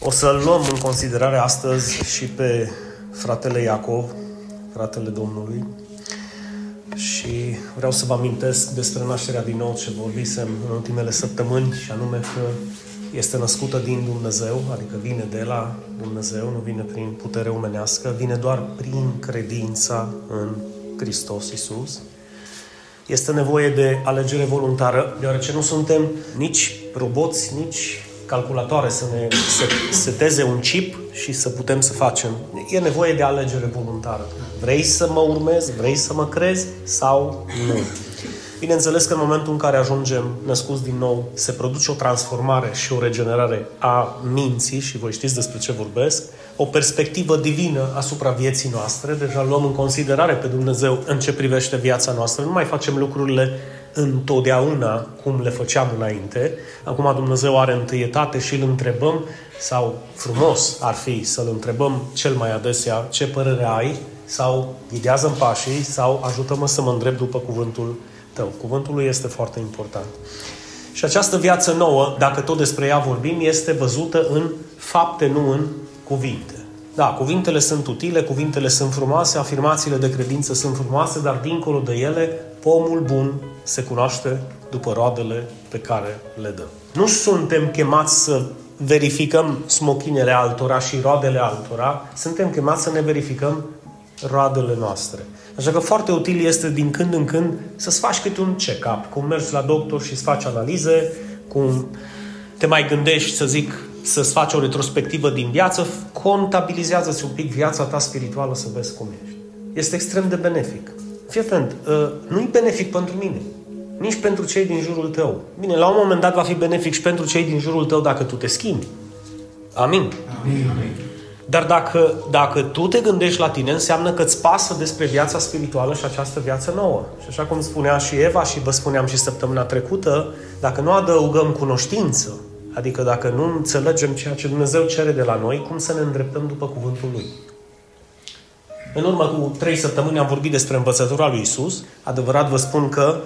O să-l luăm în considerare astăzi și pe fratele Iacov, fratele Domnului. Și vreau să vă amintesc despre nașterea din nou ce vorbisem în ultimele săptămâni și anume că este născută din Dumnezeu, adică vine de la Dumnezeu, nu vine prin putere omenească, vine doar prin credința în Hristos Isus. Este nevoie de alegere voluntară, deoarece nu suntem nici roboți, nici calculatoare să ne seteze un chip și să putem să facem. E nevoie de alegere voluntară. Vrei să mă urmezi? Vrei să mă crezi? Sau nu? Bineînțeles că în momentul în care ajungem născuți din nou, se produce o transformare și o regenerare a minții, și voi știți despre ce vorbesc, o perspectivă divină asupra vieții noastre, deja luăm în considerare pe Dumnezeu în ce privește viața noastră, nu mai facem lucrurile întotdeauna cum le făceam înainte. Acum Dumnezeu are întâietate și îl întrebăm, sau frumos ar fi să-l întrebăm cel mai adesea ce părere ai, sau ghidează-mi pașii, sau ajută-mă să mă îndrept după cuvântul tău. Cuvântul lui este foarte important. Și această viață nouă, dacă tot despre ea vorbim, este văzută în fapte, nu în cuvinte. Da, cuvintele sunt utile, cuvintele sunt frumoase, afirmațiile de credință sunt frumoase, dar dincolo de ele, pomul bun se cunoaște după roadele pe care le dă. Nu suntem chemați să verificăm smochinele altora și roadele altora, suntem chemați să ne verificăm roadele noastre. Așa că foarte util este din când în când să-ți faci câte un check-up, cum mergi la doctor și îți faci analize, cum te mai gândești, să zic, să-ți faci o retrospectivă din viață, contabilizează-ți un pic viața ta spirituală să vezi cum ești. Este extrem de benefic. Fii atent, uh, nu-i benefic pentru mine, nici pentru cei din jurul tău. Bine, la un moment dat va fi benefic și pentru cei din jurul tău dacă tu te schimbi. Amin. Amin. Dar dacă, dacă tu te gândești la tine, înseamnă că îți pasă despre viața spirituală și această viață nouă. Și așa cum spunea și Eva și vă spuneam și săptămâna trecută, dacă nu adăugăm cunoștință, adică dacă nu înțelegem ceea ce Dumnezeu cere de la noi, cum să ne îndreptăm după cuvântul Lui? În urmă cu trei săptămâni am vorbit despre învățătura lui Isus. Adevărat vă spun că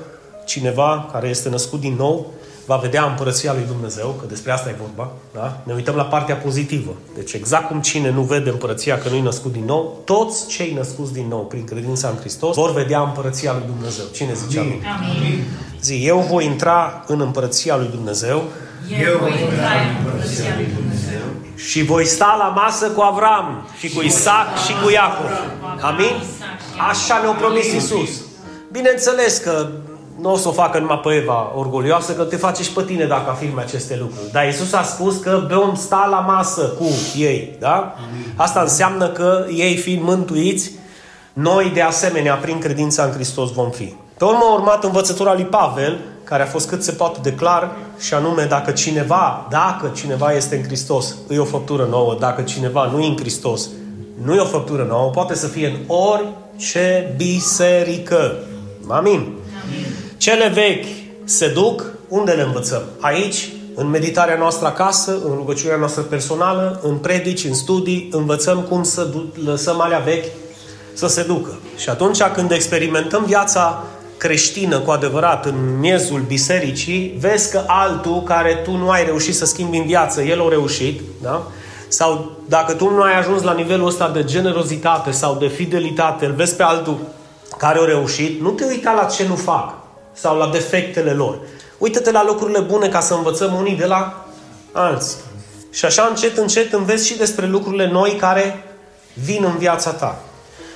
cineva care este născut din nou va vedea împărăția lui Dumnezeu, că despre asta e vorba, da? Ne uităm la partea pozitivă. Deci exact cum cine nu vede împărăția că nu e născut din nou, toți cei născuți din nou prin credința în Hristos vor vedea împărăția lui Dumnezeu. Cine zice amin? amin. Zi, eu voi intra în împărăția lui Dumnezeu. Eu voi intra în împărăția lui Dumnezeu. Și voi sta la masă cu Avram și cu Isaac și cu Iacov. Amin? Așa ne-a promis Isus. Bineînțeles că nu o să o facă numai pe Eva orgolioasă, că te face și pe tine dacă afirmi aceste lucruri. Dar Isus a spus că vom sta la masă cu ei. Da? Asta înseamnă că ei fiind mântuiți, noi de asemenea, prin credința în Hristos vom fi. Pe urmă a urmat învățătura lui Pavel, care a fost cât se poate de clar, și anume dacă cineva, dacă cineva este în Hristos, e o făptură nouă, dacă cineva nu e în Hristos, nu e o făptură nouă, poate să fie în orice biserică. Amin. Amin. Cele vechi se duc, unde le învățăm? Aici, în meditarea noastră acasă, în rugăciunea noastră personală, în predici, în studii, învățăm cum să lăsăm alea vechi să se ducă. Și atunci când experimentăm viața creștină cu adevărat în miezul bisericii, vezi că altul care tu nu ai reușit să schimbi în viață, el a reușit, da? Sau dacă tu nu ai ajuns la nivelul ăsta de generozitate sau de fidelitate, îl vezi pe altul care a reușit, nu te uita la ce nu fac sau la defectele lor. Uită-te la lucrurile bune ca să învățăm unii de la alții. Și așa încet, încet înveți și despre lucrurile noi care vin în viața ta.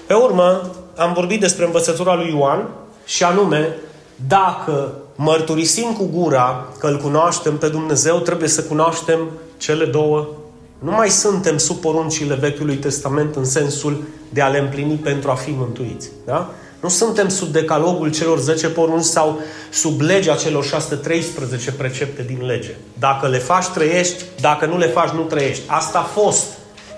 Pe urmă, am vorbit despre învățătura lui Ioan și anume, dacă mărturisim cu gura că îl cunoaștem pe Dumnezeu, trebuie să cunoaștem cele două. Nu mai suntem sub poruncile Vechiului Testament în sensul de a le împlini pentru a fi mântuiți. Da? Nu suntem sub decalogul celor 10 porunci sau sub legea celor 613 precepte din lege. Dacă le faci, trăiești. Dacă nu le faci, nu trăiești. Asta a fost.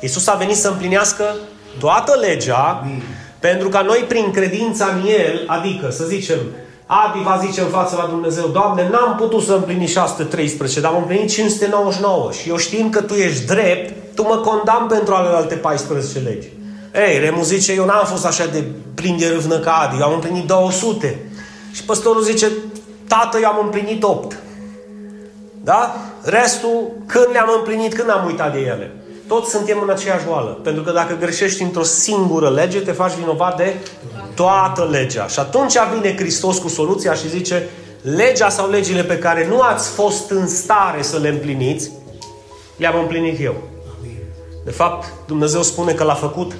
Iisus a venit să împlinească toată legea Amin. Pentru ca noi, prin credința în El, adică, să zicem, Adi va zice în fața la Dumnezeu, Doamne, n-am putut să împlini 613, dar am împlinit 599 și eu știind că Tu ești drept, Tu mă condamn pentru alte 14 legi. Ei, Remu zice, eu n-am fost așa de plin de râvnă ca Adi, eu am împlinit 200. Și păstorul zice, tată, eu am împlinit 8. Da? Restul, când le-am împlinit, când am uitat de ele. Toți suntem în aceeași oală. Pentru că dacă greșești într-o singură lege, te faci vinovat de toată legea. Și atunci vine Hristos cu soluția și zice, legea sau legile pe care nu ați fost în stare să le împliniți, le-am împlinit eu. De fapt, Dumnezeu spune că l-a făcut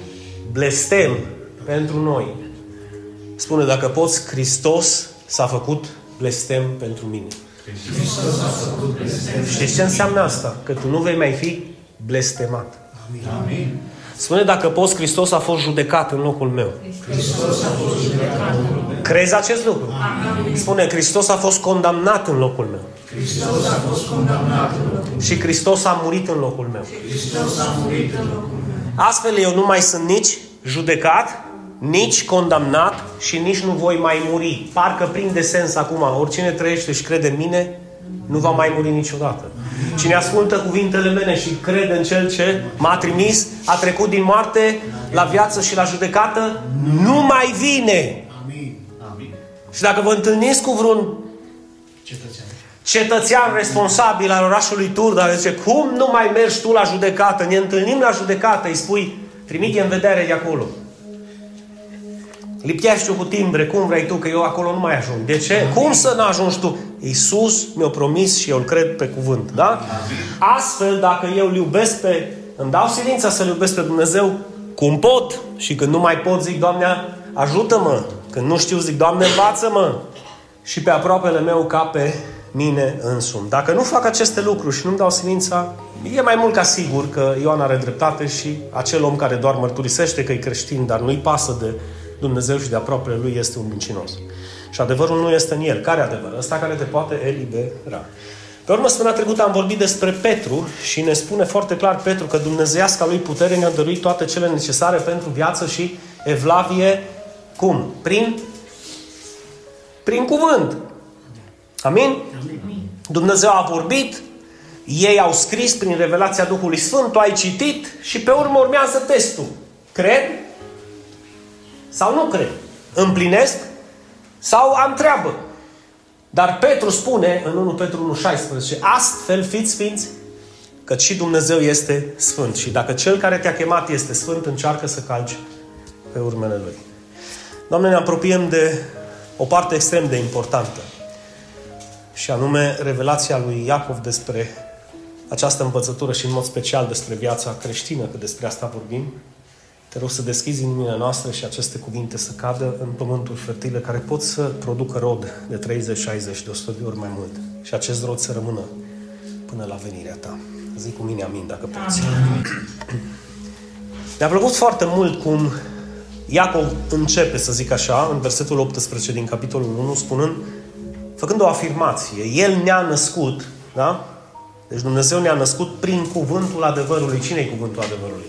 blestem pentru noi. Spune, dacă poți, Hristos s-a făcut blestem pentru mine. Știți ce înseamnă asta? Că tu nu vei mai fi blestemat. Amin. Spune dacă poți, Hristos a fost judecat în locul meu. Hristos a fost judecat în locul meu. Crezi acest lucru? Amin. Spune, Hristos a fost condamnat în locul meu. Hristos a fost condamnat în locul meu. Și Hristos a murit în locul meu. Hristos a murit în locul meu. Astfel eu nu mai sunt nici judecat, nici condamnat și nici nu voi mai muri. Parcă prinde sens acum. Oricine trăiește și crede în mine, nu va mai muri niciodată. Cine ascultă cuvintele mele și crede în Cel ce m-a trimis, a trecut din moarte la viață și la judecată, nu mai vine. Amin. Și dacă vă întâlniți cu vreun cetățean, cetățean responsabil al orașului Turda, zice, cum nu mai mergi tu la judecată? Ne întâlnim la judecată, îi spui, trimite în vedere de acolo. Liptește-o cu timbre, cum vrei tu, că eu acolo nu mai ajung. De ce? Amin. Cum să nu ajungi tu? Iisus mi-a promis și eu îl cred pe cuvânt. Da? Amin. Astfel, dacă eu îl iubesc pe... Îmi dau silința să-L iubesc pe Dumnezeu cum pot. Și când nu mai pot, zic, Doamne, ajută-mă. Când nu știu, zic, Doamne, învață-mă. Și pe aproapele meu ca pe mine însumi. Dacă nu fac aceste lucruri și nu-mi dau silința, e mai mult ca sigur că Ioan are dreptate și acel om care doar mărturisește că e creștin, dar nu-i pasă de Dumnezeu și de aproape lui este un mincinos. Și adevărul nu este în el. Care adevăr? Ăsta care te poate elibera. Pe urmă, săptămâna trecută am vorbit despre Petru și ne spune foarte clar Petru că dumnezeiasca lui putere ne-a dăruit toate cele necesare pentru viață și evlavie. Cum? Prin? Prin cuvânt. Amin? Amin. Dumnezeu a vorbit, ei au scris prin revelația Duhului Sfânt, tu ai citit și pe urmă urmează testul. Cred sau nu cred? Împlinesc sau am treabă? Dar Petru spune în 1 Petru 1,16 Astfel fiți sfinți că și Dumnezeu este sfânt. Și dacă Cel care te-a chemat este sfânt, încearcă să calci pe urmele Lui. Doamne, ne apropiem de o parte extrem de importantă. Și anume revelația lui Iacov despre această învățătură și în mod special despre viața creștină, că despre asta vorbim. Te rog să deschizi inimile noastre și aceste cuvinte să cadă în pământul fertile care pot să producă rod de 30, 60, de 100 de ori mai mult. Și acest rod să rămână până la venirea ta. Zic cu mine amin dacă poți. Mi-a plăcut foarte mult cum Iacov începe, să zic așa, în versetul 18 din capitolul 1, spunând, făcând o afirmație. El ne-a născut, da? Deci Dumnezeu ne-a născut prin cuvântul adevărului. Cine e cuvântul adevărului?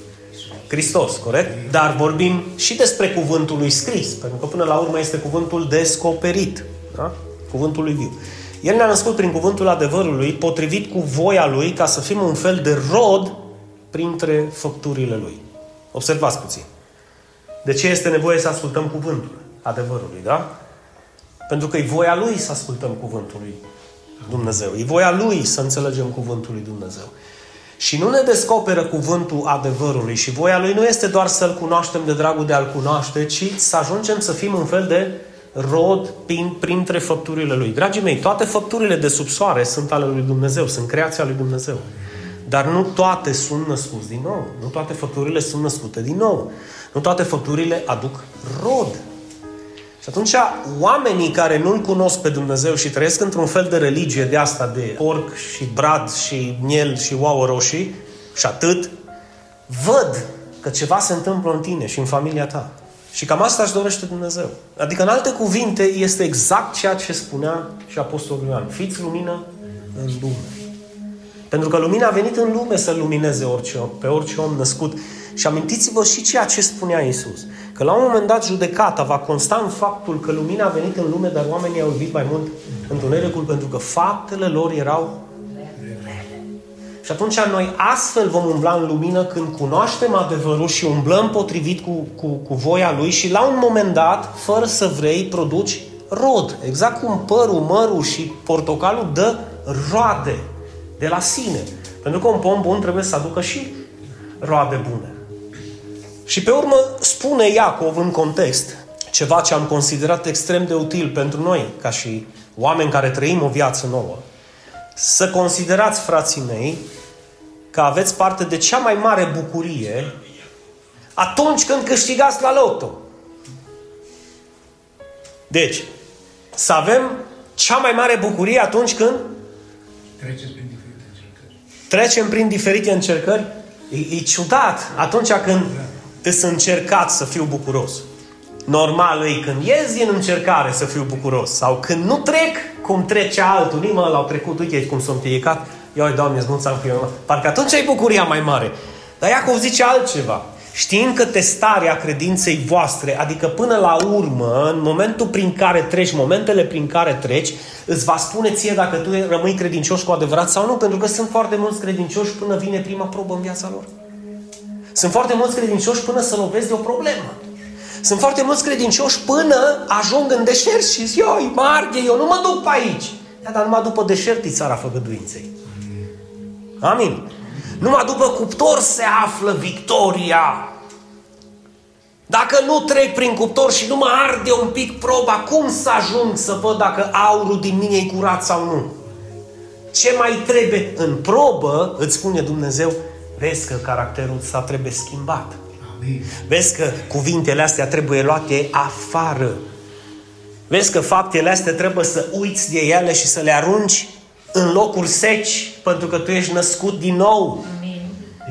Hristos, corect? Dar vorbim și despre cuvântul lui scris, pentru că până la urmă este cuvântul descoperit, da? cuvântul lui viu. El ne-a născut prin cuvântul adevărului, potrivit cu voia lui, ca să fim un fel de rod printre făpturile lui. Observați puțin. De ce este nevoie să ascultăm cuvântul adevărului, da? Pentru că e voia lui să ascultăm cuvântul lui Dumnezeu. E voia lui să înțelegem cuvântul lui Dumnezeu. Și nu ne descoperă cuvântul adevărului și voia lui nu este doar să-L cunoaștem de dragul de a-L cunoaște, ci să ajungem să fim un fel de rod prin, printre făpturile Lui. Dragii mei, toate făpturile de sub soare sunt ale Lui Dumnezeu, sunt creația Lui Dumnezeu. Dar nu toate sunt născuți din nou. Nu toate făpturile sunt născute din nou. Nu toate făpturile aduc rod. Și atunci oamenii care nu-L cunosc pe Dumnezeu și trăiesc într-un fel de religie de asta, de porc și brad și miel și ouă roșii și atât, văd că ceva se întâmplă în tine și în familia ta. Și cam asta își dorește Dumnezeu. Adică, în alte cuvinte, este exact ceea ce spunea și Apostolul Ioan. Fiți lumină în lume. Pentru că lumina a venit în lume să lumineze orice om, pe orice om născut. Și amintiți-vă și ceea ce spunea Isus. Că la un moment dat judecata va consta în faptul că lumina a venit în lume, dar oamenii au iubit mai mult întunericul pentru că faptele lor erau rele. Și atunci noi astfel vom umbla în lumină când cunoaștem adevărul și umblăm potrivit cu, cu, cu voia Lui și la un moment dat, fără să vrei, produci rod. Exact cum părul, mărul și portocalul dă roade. de la sine. Pentru că un pom bun trebuie să aducă și roade bune. Și pe urmă spune Iacov în context ceva ce am considerat extrem de util pentru noi, ca și oameni care trăim o viață nouă. Să considerați, frații mei, că aveți parte de cea mai mare bucurie atunci când câștigați la loto. Deci, să avem cea mai mare bucurie atunci când Treceți prin diferite încercări. trecem prin diferite încercări. E, e ciudat atunci când îți încercat să fiu bucuros. Normal e când ies din încercare să fiu bucuros. Sau când nu trec cum trece altul. Nimă l-au trecut, uite cum s-a împiedicat. Ia, Doamne, îți mulțumesc că eu... Parcă atunci ai bucuria mai mare. Dar Iacov zice altceva. Știind că testarea credinței voastre, adică până la urmă, în momentul prin care treci, momentele prin care treci, îți va spune ție dacă tu rămâi credincios cu adevărat sau nu, pentru că sunt foarte mulți credincioși până vine prima probă în viața lor. Sunt foarte mulți credincioși până să lovesc de o problemă. Sunt foarte mulți credincioși până ajung în deșert și zic, eu, mă arde, eu nu mă duc pe aici. Ia, dar numai după deșert e țara făgăduinței. Amin. Numai după cuptor se află victoria. Dacă nu trec prin cuptor și nu mă arde un pic proba, cum să ajung să văd dacă aurul din mine e curat sau nu? Ce mai trebuie în probă, îți spune Dumnezeu, vezi că caracterul ăsta trebuie schimbat. Amin. Vezi că cuvintele astea trebuie luate afară. Vezi că faptele astea trebuie să uiți de ele și să le arunci în locuri seci, pentru că tu ești născut din nou. Amin.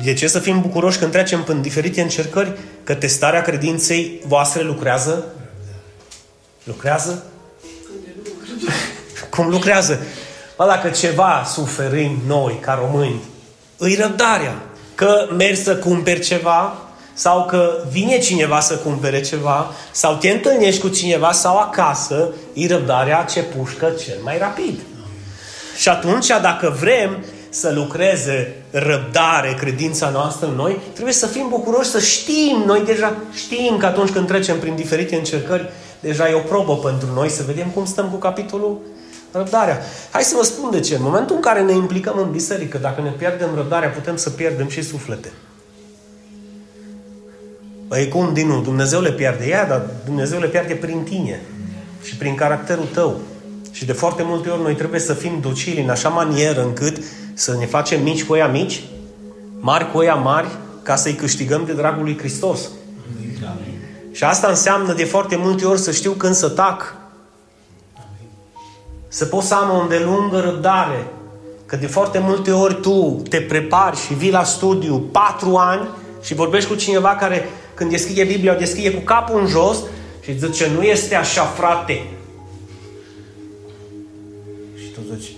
De ce să fim bucuroși când trecem prin diferite încercări? Că testarea credinței voastre lucrează? Lucrează? Cum lucrează? Bă, dacă ceva suferim noi, ca români, îi răbdarea. Că mergi să cumperi ceva, sau că vine cineva să cumpere ceva, sau te întâlnești cu cineva, sau acasă, îi răbdarea ce pușcă cel mai rapid. Și atunci, dacă vrem să lucreze răbdare, credința noastră în noi, trebuie să fim bucuroși, să știm, noi deja știm că atunci când trecem prin diferite încercări, deja e o probă pentru noi să vedem cum stăm cu capitolul răbdarea. Hai să vă spun de ce. În momentul în care ne implicăm în biserică, dacă ne pierdem răbdarea, putem să pierdem și suflete. Păi cum, din nou, Dumnezeu le pierde ea, dar Dumnezeu le pierde prin tine și prin caracterul tău. Și de foarte multe ori noi trebuie să fim docili în așa manieră încât să ne facem mici cu ea mici, mari cu ea mari, ca să-i câștigăm de dragul lui Hristos. Și asta înseamnă de foarte multe ori să știu când să tac. Să pot să am o îndelungă răbdare. Că de foarte multe ori tu te prepari și vii la studiu patru ani și vorbești cu cineva care când deschide Biblia o deschide cu capul în jos și îți zice nu este așa frate. Și tu zici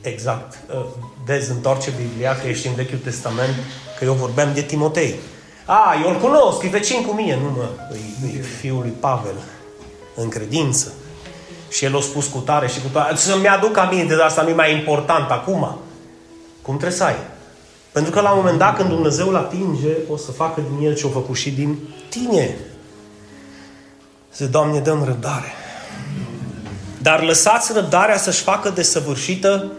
exact, uh, dezîntoarce Biblia că ești în Vechiul Testament că eu vorbeam de Timotei. A, eu îl cunosc, e vecin cu mine. Nu mă, e, e fiul lui Pavel în credință. Și el a spus cu tare și cu tare. Să-mi aduc aminte de asta, nu e mai important acum. Cum trebuie să ai? Pentru că la un moment dat, când Dumnezeu îl atinge, o să facă din el ce o făcut și din tine. Să Doamne, dăm răbdare. Dar lăsați răbdarea să-și facă desăvârșită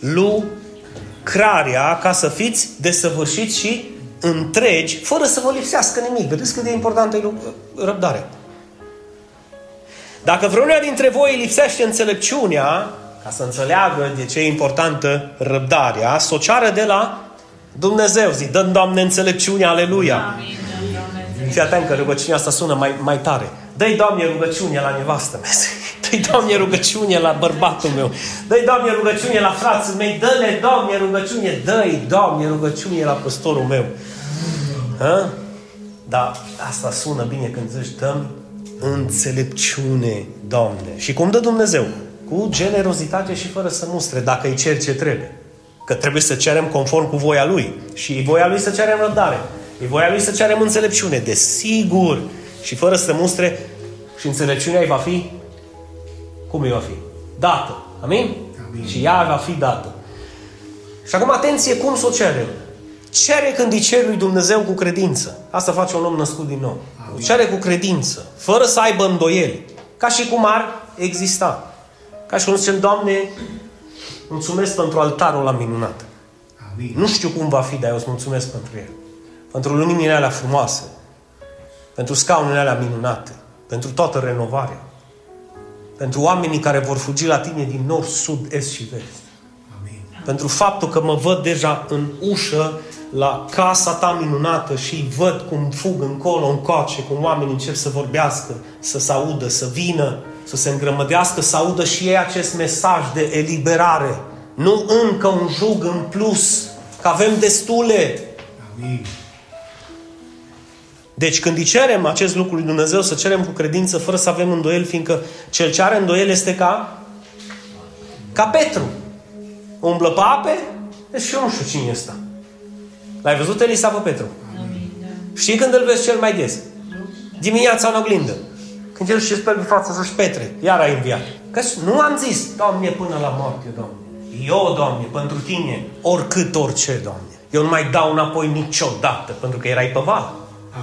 lucrarea ca să fiți desăvârșiți și întregi, fără să vă lipsească nimic. Vedeți cât de importantă e răbdarea. Dacă vreunul dintre voi îi lipsește înțelepciunea, ca să înțeleagă de ce e importantă răbdarea, să o ceară de la Dumnezeu. Zic, dă Doamne înțelepciune, aleluia. Amin. Doamne. Fii atent că rugăciunea asta sună mai, mai tare. Dă-i, Doamne, rugăciune la nevastă mea. Dă-i, Doamne, rugăciune la bărbatul meu. Dă-i, Doamne, rugăciune la frații mei. Dă-le, Doamne, rugăciune. Dă-i, Doamne, rugăciune la păstorul meu. Ha? Da, asta sună bine când zici, dăm înțelepciune, Doamne. Și cum dă Dumnezeu? Cu generozitate și fără să mustre, dacă îi cer ce trebuie. Că trebuie să cerem conform cu voia Lui. Și e voia Lui să cerem răbdare. E voia Lui să cerem înțelepciune. Desigur. Și fără să mustre și înțelepciunea îi va fi cum îi va fi? Dată. Amin? Amin. Și ea va fi dată. Și acum atenție cum să o cerem. Cere când îi ceri lui Dumnezeu cu credință. Asta face un om născut din nou. O cere cu credință. Fără să aibă îndoieli. Ca și cum ar exista. Ca și cum zicem, Doamne, mulțumesc pentru altarul la minunat. Amin. Nu știu cum va fi, dar eu îți mulțumesc pentru el. Pentru luminile alea frumoase. Pentru scaunele alea minunate. Pentru toată renovarea. Pentru oamenii care vor fugi la tine din nord, sud, est și vest. Amin. Pentru faptul că mă văd deja în ușă la casa ta minunată și văd cum fug încolo, încoace, cum oamenii încep să vorbească, să se audă, să vină, să se îngrămădească, să audă și ei acest mesaj de eliberare. Nu încă un jug în plus, că avem destule. Amin. Deci când îi cerem acest lucru lui Dumnezeu, să cerem cu credință, fără să avem îndoiel, fiindcă cel ce are îndoiel este ca ca Petru. Umblă pe ape? Deci și eu nu știu cine este. L-ai văzut Elisa pe Petru? Amin, da. Știi când îl vezi cel mai des? Dimineața în oglindă. Când el și speli pe față să-și Petre, iar a înviat. Că nu am zis, Doamne, până la moarte, Doamne. Eu, Doamne, pentru Tine, oricât, orice, Doamne. Eu nu mai dau înapoi niciodată, pentru că erai pe val.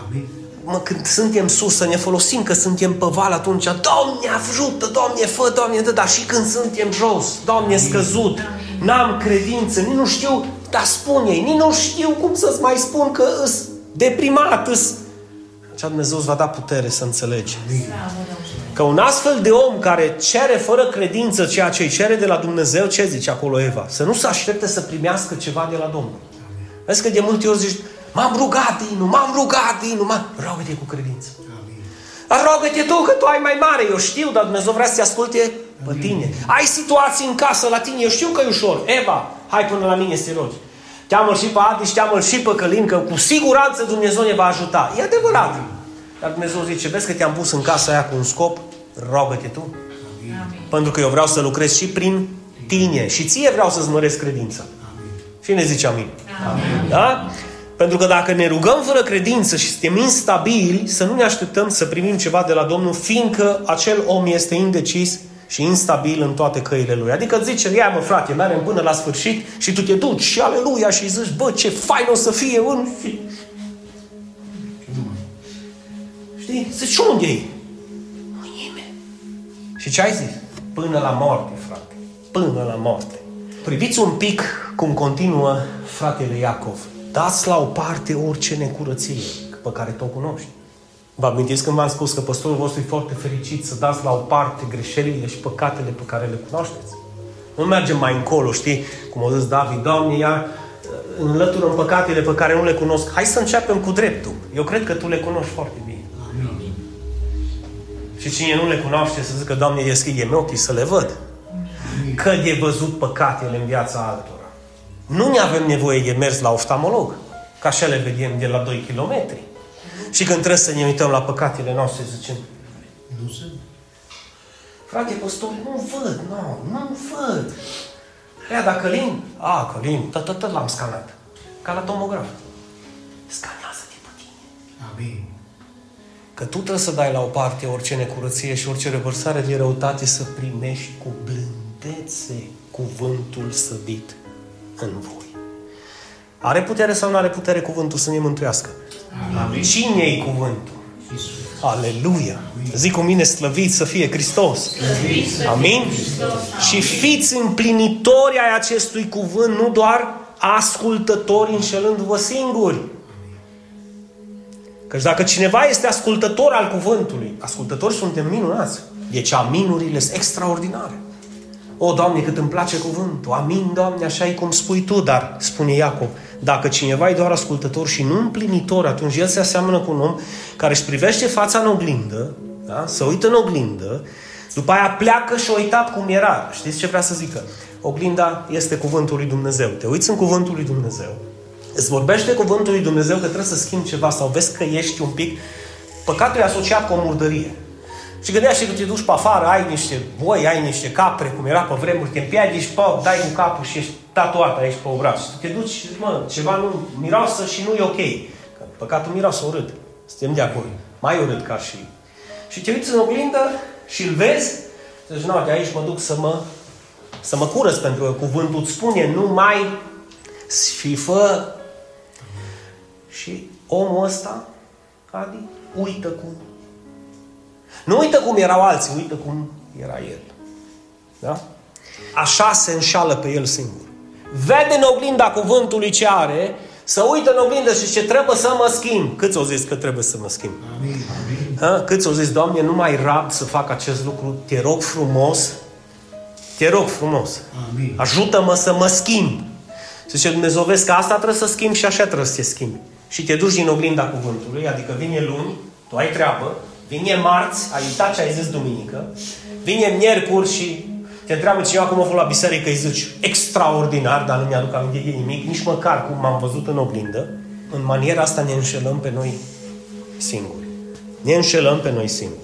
Amin. Mă, când suntem sus, să ne folosim că suntem pe val atunci, Doamne, ajută, Doamne, fă, Doamne, dă, dar și când suntem jos, Doamne, scăzut, n-am credință, nici nu știu, dar spune ei, nici nu știu cum să-ți mai spun că îs deprimat, îs... Așa Dumnezeu îți va da putere să înțelegi. Slavă Domnului. Că un astfel de om care cere fără credință ceea ce îi cere de la Dumnezeu, ce zice acolo Eva? Să nu se aștepte să primească ceva de la Domnul. Vezi că de multe ori zici, m-am rugat, Inu, m-am rugat, Inu, m-am... Rogă-te cu credință. Amin. Dar rogă-te tu că tu ai mai mare, eu știu, dar Dumnezeu vrea să te asculte pe tine. Ai situații în casă la tine, eu știu că e ușor. Eva, hai până la mine să te rogi. Cheamă și pe Adi și cheamă și pe Călin, că cu siguranță Dumnezeu ne va ajuta. E adevărat. Dar Dumnezeu zice, vezi că te-am pus în casa aia cu un scop, rogă-te tu. Amin. Pentru că eu vreau să lucrez și prin tine. Și ție vreau să-ți măresc credința. Amin. Și ne zice amin. Amin. Da? Pentru că dacă ne rugăm fără credință și suntem instabili, să nu ne așteptăm să primim ceva de la Domnul, fiindcă acel om este indecis și instabil în toate căile lui. Adică zice, ia mă frate, mergem până la sfârșit și tu te duci și aleluia și zici, bă, ce fain o să fie. În... Și... Știi? Zici, unde e? Nu nimeni. Și ce ai zis? Până la moarte, frate. Până la moarte. Priviți un pic cum continuă fratele Iacov. Dați la o parte orice necurăție pe care tu o cunoști. Vă amintiți când v-am spus că păstorul vostru e foarte fericit să dați la o parte greșelile și păcatele pe care le cunoașteți? Nu mergem mai încolo, știi? Cum a zis David, Doamne, ia înlătură în păcatele pe care nu le cunosc. Hai să începem cu dreptul. Eu cred că tu le cunoști foarte bine. Amin. Și cine nu le cunoaște să zică, Doamne, deschide-mi ochii să le văd. Că de văzut păcatele în viața altora. Nu ne avem nevoie de mers la oftalmolog, că așa le vedem de la 2 km. Și când trebuie să ne uităm la păcatele noastre, zicem, Nu sunt. frate păstor, nu văd, nu, nu văd. Ea, dar Călin? A, Călin, tot, tot, tot l-am scanat. Ca la tomograf. Scanează-te pe tine. Amin. Că tu trebuie să dai la o parte orice necurăție și orice revărsare de răutate să primești cu blândețe cuvântul sădit în voi. Are putere sau nu are putere cuvântul să ne mântuiască? Amin. Cine e cuvântul? Iisus. Aleluia! Zic cu mine, slăvit să fie Hristos! Amin? Și fiți împlinitori ai acestui cuvânt, nu doar ascultători înșelându-vă singuri. Căci dacă cineva este ascultător al cuvântului, ascultători suntem minunați. Deci aminurile sunt extraordinare. O, Doamne, cât îmi place cuvântul. Amin, Doamne, așa e cum spui Tu. Dar, spune Iacob, dacă cineva e doar ascultător și nu împlinitor, atunci el se aseamănă cu un om care își privește fața în oglindă, da? se uită în oglindă, după aia pleacă și a uitat cum era. Știți ce vrea să zică? Oglinda este cuvântul lui Dumnezeu. Te uiți în cuvântul lui Dumnezeu, îți vorbește cuvântul lui Dumnezeu că trebuie să schimbi ceva sau vezi că ești un pic... Păcatul e asociat cu o murdărie. Și gândește că te duci pe afară, ai niște boi, ai niște capre, cum era pe vremuri, te împiedici, pă, dai cu capul și ești tatuat aici pe obraz. Și tu te duci și zici, mă, ceva nu miroasă și nu e ok. Că păcatul miroasă urât. Suntem de acord. Mai urât ca și... Și te uiți în oglindă și îl vezi, zici, nu, de aici mă duc să mă, să mă curăț, pentru că cuvântul îți spune, nu mai și fă. Și omul ăsta, Adi, uită cum nu uită cum erau alții, uită cum era el. Da? așa se înșală pe el singur. Vede în oglinda cuvântului ce are, să uită în oglindă și ce trebuie să mă schimb. Câți au zis că trebuie să mă schimb? Amin. Amin. Ha? Câți au zis, Doamne, nu mai rab să fac acest lucru, te rog frumos, te rog frumos, Amin. ajută-mă să mă schimb. Și zice Dumnezeu, vezi că asta trebuie să schimbi și așa trebuie să te schimbi. Și te duci din oglinda cuvântului, adică vine luni, tu ai treabă, vine marți, ai uitat ce ai zis duminică, vine miercuri și te întreabă cineva cum a fost la biserică, îi zici, extraordinar, dar nu mi-aduc aminte de nimic, nici măcar cum m-am văzut în oglindă. În maniera asta ne înșelăm pe noi singuri. Ne înșelăm pe noi singuri.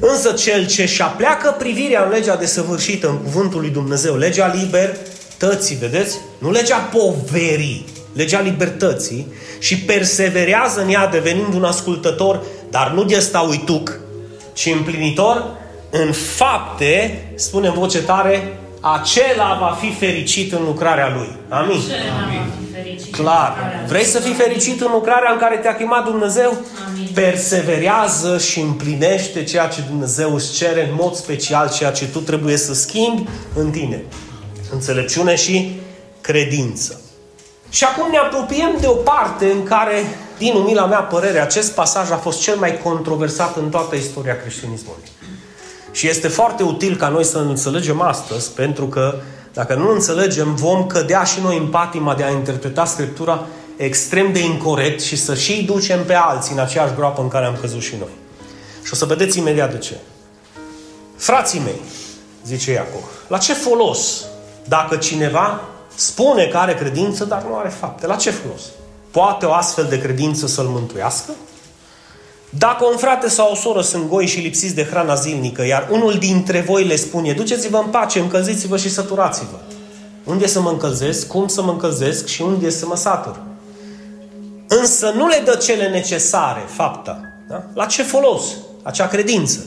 Însă cel ce și pleacă privirea în legea desăvârșită, în cuvântul lui Dumnezeu, legea libertății, vedeți? Nu legea poverii, legea libertății și perseverează în ea devenind un ascultător, dar nu de ăsta uituc, ci împlinitor în fapte, spune în voce tare, acela va fi fericit în lucrarea lui. Amin. Acela va fi fericit. Clar. Vrei să fii fericit în lucrarea în care te-a chemat Dumnezeu? Amin. Perseverează și împlinește ceea ce Dumnezeu îți cere în mod special, ceea ce tu trebuie să schimbi în tine. Înțelepciune și credință. Și acum ne apropiem de o parte în care, din umila mea părere, acest pasaj a fost cel mai controversat în toată istoria creștinismului. Și este foarte util ca noi să înțelegem astăzi, pentru că dacă nu înțelegem, vom cădea și noi în patima de a interpreta Scriptura extrem de incorrect și să și ducem pe alții în aceeași groapă în care am căzut și noi. Și o să vedeți imediat de ce. Frații mei, zice Iacov, la ce folos dacă cineva spune că are credință, dar nu are fapte? La ce folos? Poate o astfel de credință să-l mântuiască? Dacă un frate sau o soră sunt goi și lipsiți de hrana zilnică, iar unul dintre voi le spune, duceți-vă în pace, încălziți-vă și săturați-vă. Unde să mă încălzesc, cum să mă încălzesc și unde să mă satur? Însă nu le dă cele necesare, fapta. Da? La ce folos? Acea credință.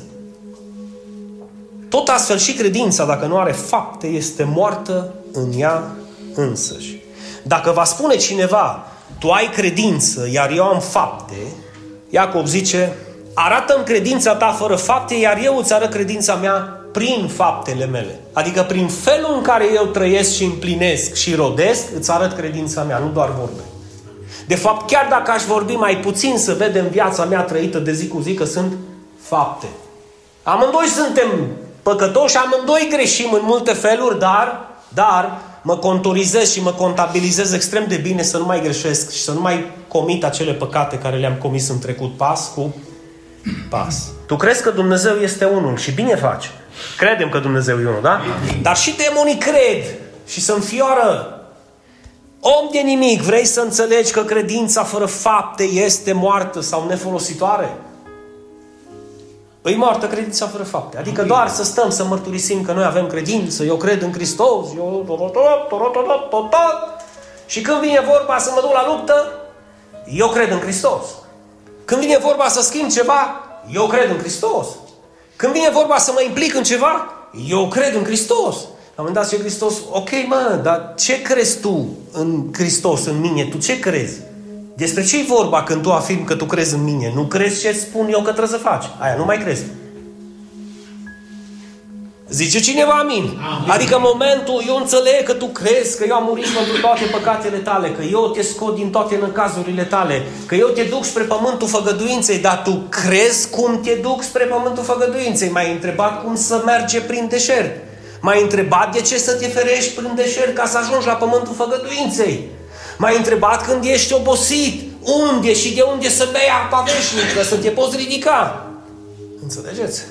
Tot astfel și credința, dacă nu are fapte, este moartă în ea însăși. Dacă va spune cineva, tu ai credință, iar eu am fapte, Iacob zice, arată-mi credința ta fără fapte, iar eu îți arăt credința mea prin faptele mele. Adică prin felul în care eu trăiesc și împlinesc și rodesc, îți arăt credința mea, nu doar vorbe. De fapt, chiar dacă aș vorbi mai puțin să vedem viața mea trăită de zi cu zi, că sunt fapte. Amândoi suntem păcătoși, amândoi greșim în multe feluri, dar, dar mă contorizez și mă contabilizez extrem de bine să nu mai greșesc și să nu mai comit acele păcate care le-am comis în trecut, pas cu pas. Tu crezi că Dumnezeu este unul și bine faci. Credem că Dumnezeu e unul, da? Dar și demonii cred și se înfioară. Om de nimic, vrei să înțelegi că credința fără fapte este moartă sau nefolositoare? Îi moartă credința fără fapte. Adică Amin. doar să stăm să mărturisim că noi avem credință, eu cred în Hristos, eu... Și când vine vorba să mă duc la luptă, eu cred în Hristos. Când vine vorba să schimb ceva, eu cred în Hristos. Când vine vorba să mă implic în ceva, eu cred în Hristos. La un moment dat zice Hristos, ok mă, dar ce crezi tu în Hristos, în mine? Tu ce crezi? Despre ce e vorba când tu afirmi că tu crezi în mine? Nu crezi ce spun eu că trebuie să faci? Aia nu mai crezi. Zice cineva amin. amin. Adică în momentul, eu înțeleg că tu crezi că eu am murit pentru toate păcatele tale, că eu te scot din toate năcazurile tale, că eu te duc spre pământul făgăduinței, dar tu crezi cum te duc spre pământul făgăduinței? M-ai întrebat cum să merge prin deșert. M-ai întrebat de ce să te ferești prin deșert ca să ajungi la pământul făgăduinței. M-ai întrebat când ești obosit, unde și de unde să bei apa veșnică, să te poți ridica. Înțelegeți?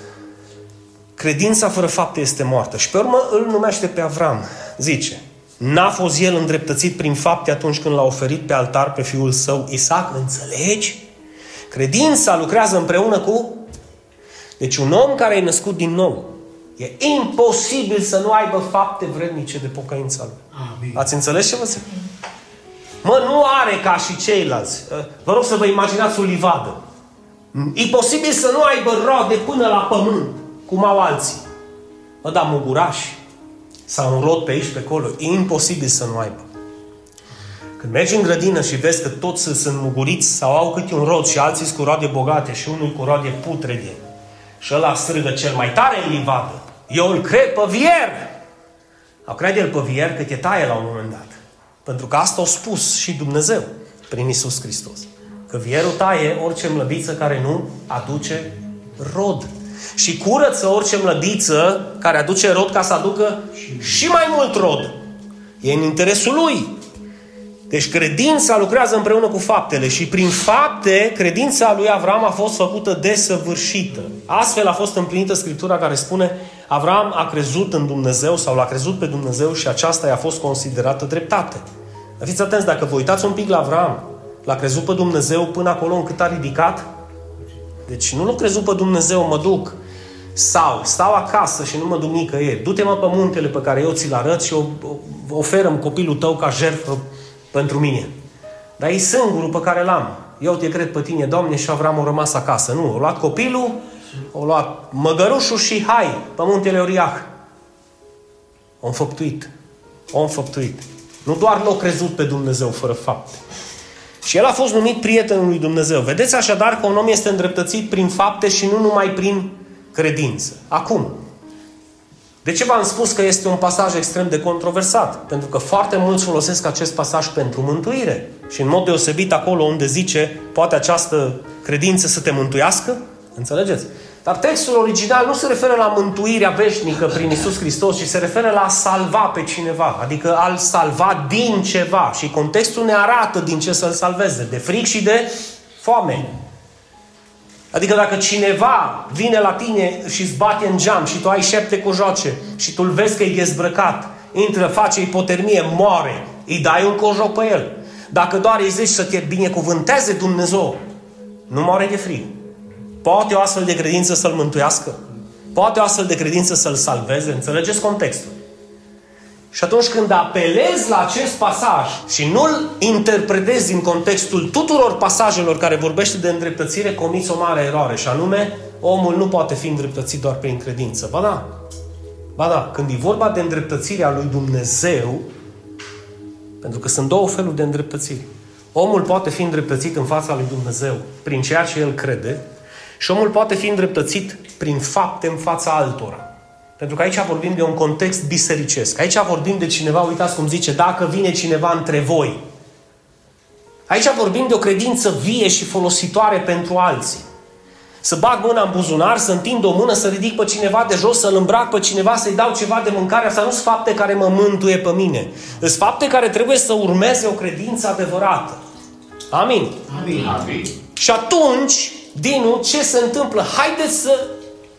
Credința fără fapte este moartă. Și pe urmă îl numește pe Avram. Zice, n-a fost el îndreptățit prin fapte atunci când l-a oferit pe altar pe fiul său Isaac? Înțelegi? Credința lucrează împreună cu... Deci un om care e născut din nou, e imposibil să nu aibă fapte vrednice de pocăința lui. Amin. Ați înțeles ce vă zic? Mă, nu are ca și ceilalți. Vă rog să vă imaginați o livadă. E posibil să nu aibă roade până la pământ, cum au alții. Mă, dar mugurași sau un rod pe aici, pe acolo, e imposibil să nu aibă. Când mergi în grădină și vezi că toți sunt muguriți sau au câte un rod și alții sunt cu roade bogate și unul cu roade putrede și ăla strigă cel mai tare în livadă, eu îl cred pe vier. Au crede el pe vier că te taie la un moment dat. Pentru că asta a spus și Dumnezeu prin Isus Hristos. Că vierul taie orice mlădiță care nu aduce rod. Și curăță orice mlădiță care aduce rod ca să aducă și mai mult rod. E în interesul lui. Deci credința lucrează împreună cu faptele și prin fapte credința lui Avram a fost făcută desăvârșită. Astfel a fost împlinită Scriptura care spune Avram a crezut în Dumnezeu sau l-a crezut pe Dumnezeu și aceasta i-a fost considerată dreptate. Dar fiți atenți, dacă vă uitați un pic la Avram, l-a crezut pe Dumnezeu până acolo încât a ridicat? Deci nu l-a crezut pe Dumnezeu, mă duc. Sau stau acasă și nu mă duc nicăieri. Du-te mă pe muntele pe care eu ți-l arăt și oferă copilul tău ca jertfă pentru mine. Dar e singurul pe care l-am. Eu te cred pe tine, Doamne, și Avram a rămas acasă. Nu, a luat copilul, a luat măgărușul și hai, pe muntele Oriah. O înfăptuit. O înfăptuit. Nu doar l-a crezut pe Dumnezeu fără fapte. Și el a fost numit prietenul lui Dumnezeu. Vedeți așadar că un om este îndreptățit prin fapte și nu numai prin credință. Acum, de ce v-am spus că este un pasaj extrem de controversat? Pentru că foarte mulți folosesc acest pasaj pentru mântuire. Și în mod deosebit acolo unde zice, poate această credință să te mântuiască? Înțelegeți? Dar textul original nu se referă la mântuirea veșnică prin Isus Hristos, ci se referă la a salva pe cineva, adică al salva din ceva. Și contextul ne arată din ce să-l salveze, de fric și de foame. Adică dacă cineva vine la tine și îți bate în geam și tu ai șepte cu joace și tu îl vezi că e dezbrăcat, intră, face ipotermie, moare, îi dai un cojoc pe el. Dacă doar îi zici să te binecuvânteze Dumnezeu, nu moare de frig. Poate o astfel de credință să-l mântuiască? Poate o astfel de credință să-l salveze? Înțelegeți contextul. Și atunci când apelezi la acest pasaj și nu-l interpretezi în contextul tuturor pasajelor care vorbește de îndreptățire, comiți o mare eroare. Și anume, omul nu poate fi îndreptățit doar prin credință. Ba da. Ba da. Când e vorba de îndreptățirea lui Dumnezeu, pentru că sunt două feluri de îndreptățiri. Omul poate fi îndreptățit în fața lui Dumnezeu prin ceea ce el crede și omul poate fi îndreptățit prin fapte în fața altora. Pentru că aici vorbim de un context bisericesc. Aici vorbim de cineva, uitați cum zice, dacă vine cineva între voi. Aici vorbim de o credință vie și folositoare pentru alții. Să bag mâna în buzunar, să întind o mână, să ridic pe cineva de jos, să-l îmbrac pe cineva, să-i dau ceva de mâncare. Asta nu sunt fapte care mă mântuie pe mine. Sunt fapte care trebuie să urmeze o credință adevărată. Amin. Amin. Amin. Și atunci, Dinu, ce se întâmplă? Haideți să,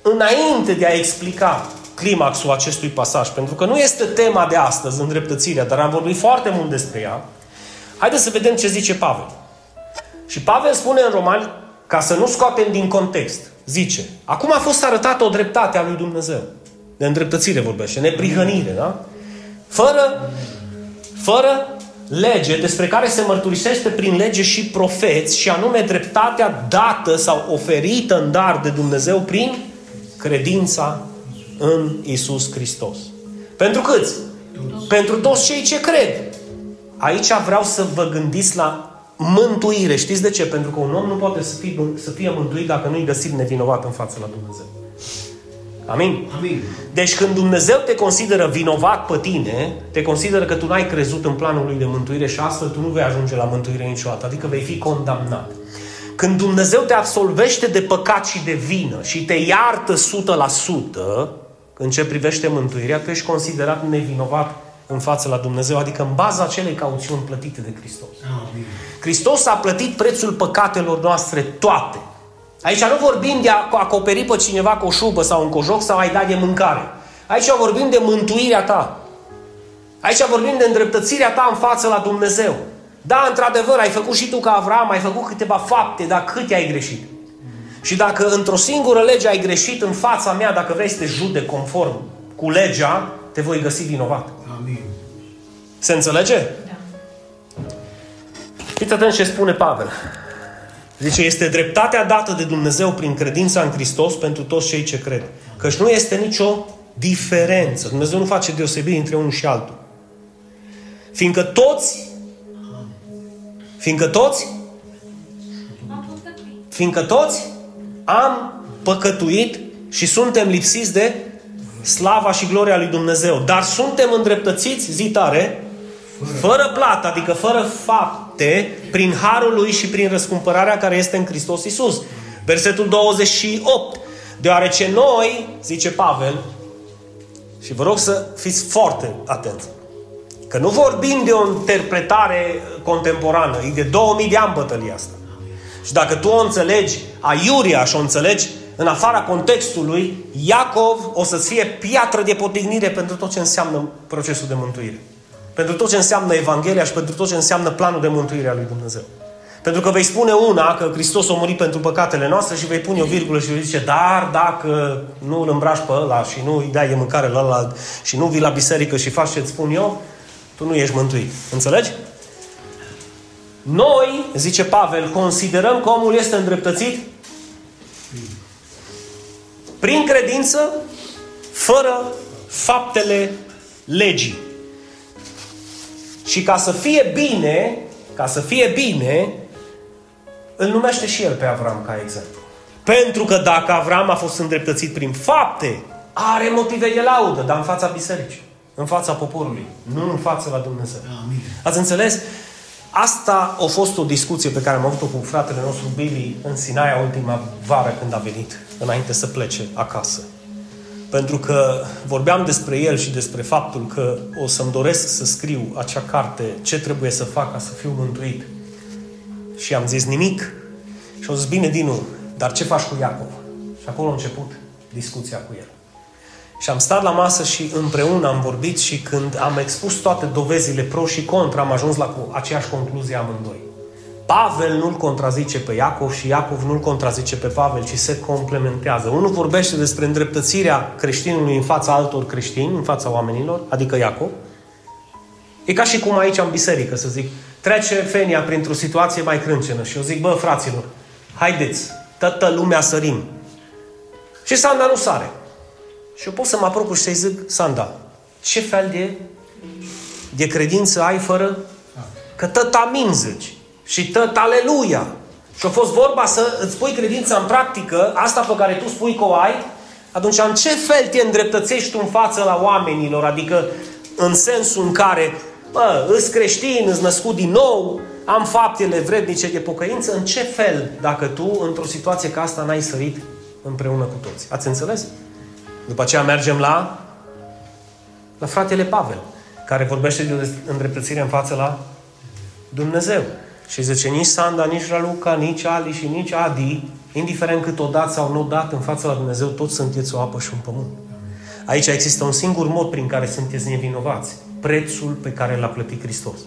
înainte de a explica climaxul acestui pasaj, pentru că nu este tema de astăzi, îndreptățirea, dar am vorbit foarte mult despre ea. Haideți să vedem ce zice Pavel. Și Pavel spune în Romani, ca să nu scoatem din context, zice, acum a fost arătată o dreptate a lui Dumnezeu. De îndreptățire vorbește, neprihănire, da? Fără, fără lege despre care se mărturisește prin lege și profeți și anume dreptatea dată sau oferită în dar de Dumnezeu prin credința în Isus Hristos. Pentru câți? Toți. Pentru toți cei ce cred. Aici vreau să vă gândiți la mântuire. Știți de ce? Pentru că un om nu poate să fie, să fie mântuit dacă nu-i găsit nevinovat în fața la Dumnezeu. Amin? Amin. Deci când Dumnezeu te consideră vinovat pe tine, te consideră că tu n-ai crezut în planul lui de mântuire și astfel tu nu vei ajunge la mântuire niciodată. Adică vei fi condamnat. Când Dumnezeu te absolvește de păcat și de vină și te iartă 100%, în ce privește mântuirea, tu ești considerat nevinovat în față la Dumnezeu, adică în baza acelei cauțiuni plătite de Hristos. Amin. Hristos a plătit prețul păcatelor noastre toate. Aici nu vorbim de a acoperi pe cineva cu o șubă sau un cojoc sau a-i da de mâncare. Aici vorbim de mântuirea ta. Aici vorbim de îndreptățirea ta în față la Dumnezeu. Da, într-adevăr, ai făcut și tu ca Avram, ai făcut câteva fapte, dar câte ai greșit? Și dacă într-o singură lege ai greșit în fața mea, dacă vrei să te jude conform cu legea, te voi găsi vinovat. Amin. Se înțelege? Da. Fiți atenți ce spune Pavel. Zice, este dreptatea dată de Dumnezeu prin credința în Hristos pentru toți cei ce cred. Căci nu este nicio diferență. Dumnezeu nu face deosebire între unul și altul. Fiindcă toți, fiindcă toți, fiindcă toți am păcătuit și suntem lipsiți de slava și gloria lui Dumnezeu. Dar suntem îndreptățiți, zi tare, fără plată, adică fără fapte, prin harul lui și prin răscumpărarea care este în Hristos Isus. Versetul 28. Deoarece noi, zice Pavel, și vă rog să fiți foarte atenți, că nu vorbim de o interpretare contemporană, e de 2000 de ani bătălia asta. Și dacă tu o înțelegi aiuria și o înțelegi în afara contextului, Iacov o să fie piatră de potignire pentru tot ce înseamnă procesul de mântuire. Pentru tot ce înseamnă Evanghelia și pentru tot ce înseamnă planul de mântuire a lui Dumnezeu. Pentru că vei spune una că Hristos a murit pentru păcatele noastre și vei pune o virgulă și vei zice, dar dacă nu îl îmbraci pe ăla și nu îi dai de mâncare la ăla și nu vii la biserică și faci ce-ți spun eu, tu nu ești mântuit. Înțelegi? Noi, zice Pavel, considerăm că omul este îndreptățit prin credință, fără faptele legii. Și ca să fie bine, ca să fie bine, îl numește și el pe Avram ca exemplu. Pentru că dacă Avram a fost îndreptățit prin fapte, are motive de laudă, dar în fața bisericii, în fața poporului, nu în fața la Dumnezeu. Amin. Ați înțeles? Asta a fost o discuție pe care am avut-o cu fratele nostru Billy în Sinaia ultima vară când a venit, înainte să plece acasă. Pentru că vorbeam despre el și despre faptul că o să-mi doresc să scriu acea carte, ce trebuie să fac ca să fiu mântuit. Și am zis nimic. Și au zis, bine, Dinu, dar ce faci cu Iacov? Și acolo a început discuția cu el. Și am stat la masă și împreună am vorbit și când am expus toate dovezile pro și contra, am ajuns la cu- aceeași concluzie amândoi. Pavel nu-l contrazice pe Iacov și Iacov nu-l contrazice pe Pavel, ci se complementează. Unul vorbește despre îndreptățirea creștinului în fața altor creștini, în fața oamenilor, adică Iacov. E ca și cum aici în biserică, să zic, trece Fenia printr-o situație mai crâncenă și eu zic, bă, fraților, haideți, toată lumea sărim. Și Sanda nu sare. Și eu pot să mă apropiu și să-i zic, Sanda, ce fel de, de credință ai fără că tot amin zici și tot aleluia. Și a fost vorba să îți pui credința în practică, asta pe care tu spui că o ai, atunci în ce fel te îndreptățești tu în față la oamenilor? Adică în sensul în care, bă, îți creștin, îți născut din nou, am faptele vrednice de pocăință, în ce fel, dacă tu, într-o situație ca asta, n-ai sărit împreună cu toți? Ați înțeles? După aceea mergem la, la fratele Pavel, care vorbește de îndreptățire în față la Dumnezeu. Și zice, nici Sanda, nici Raluca, nici Ali și nici Adi, indiferent cât o dat sau nu o dat în fața la Dumnezeu, toți sunteți o apă și un pământ. Aici există un singur mod prin care sunteți nevinovați. Prețul pe care l-a plătit Hristos.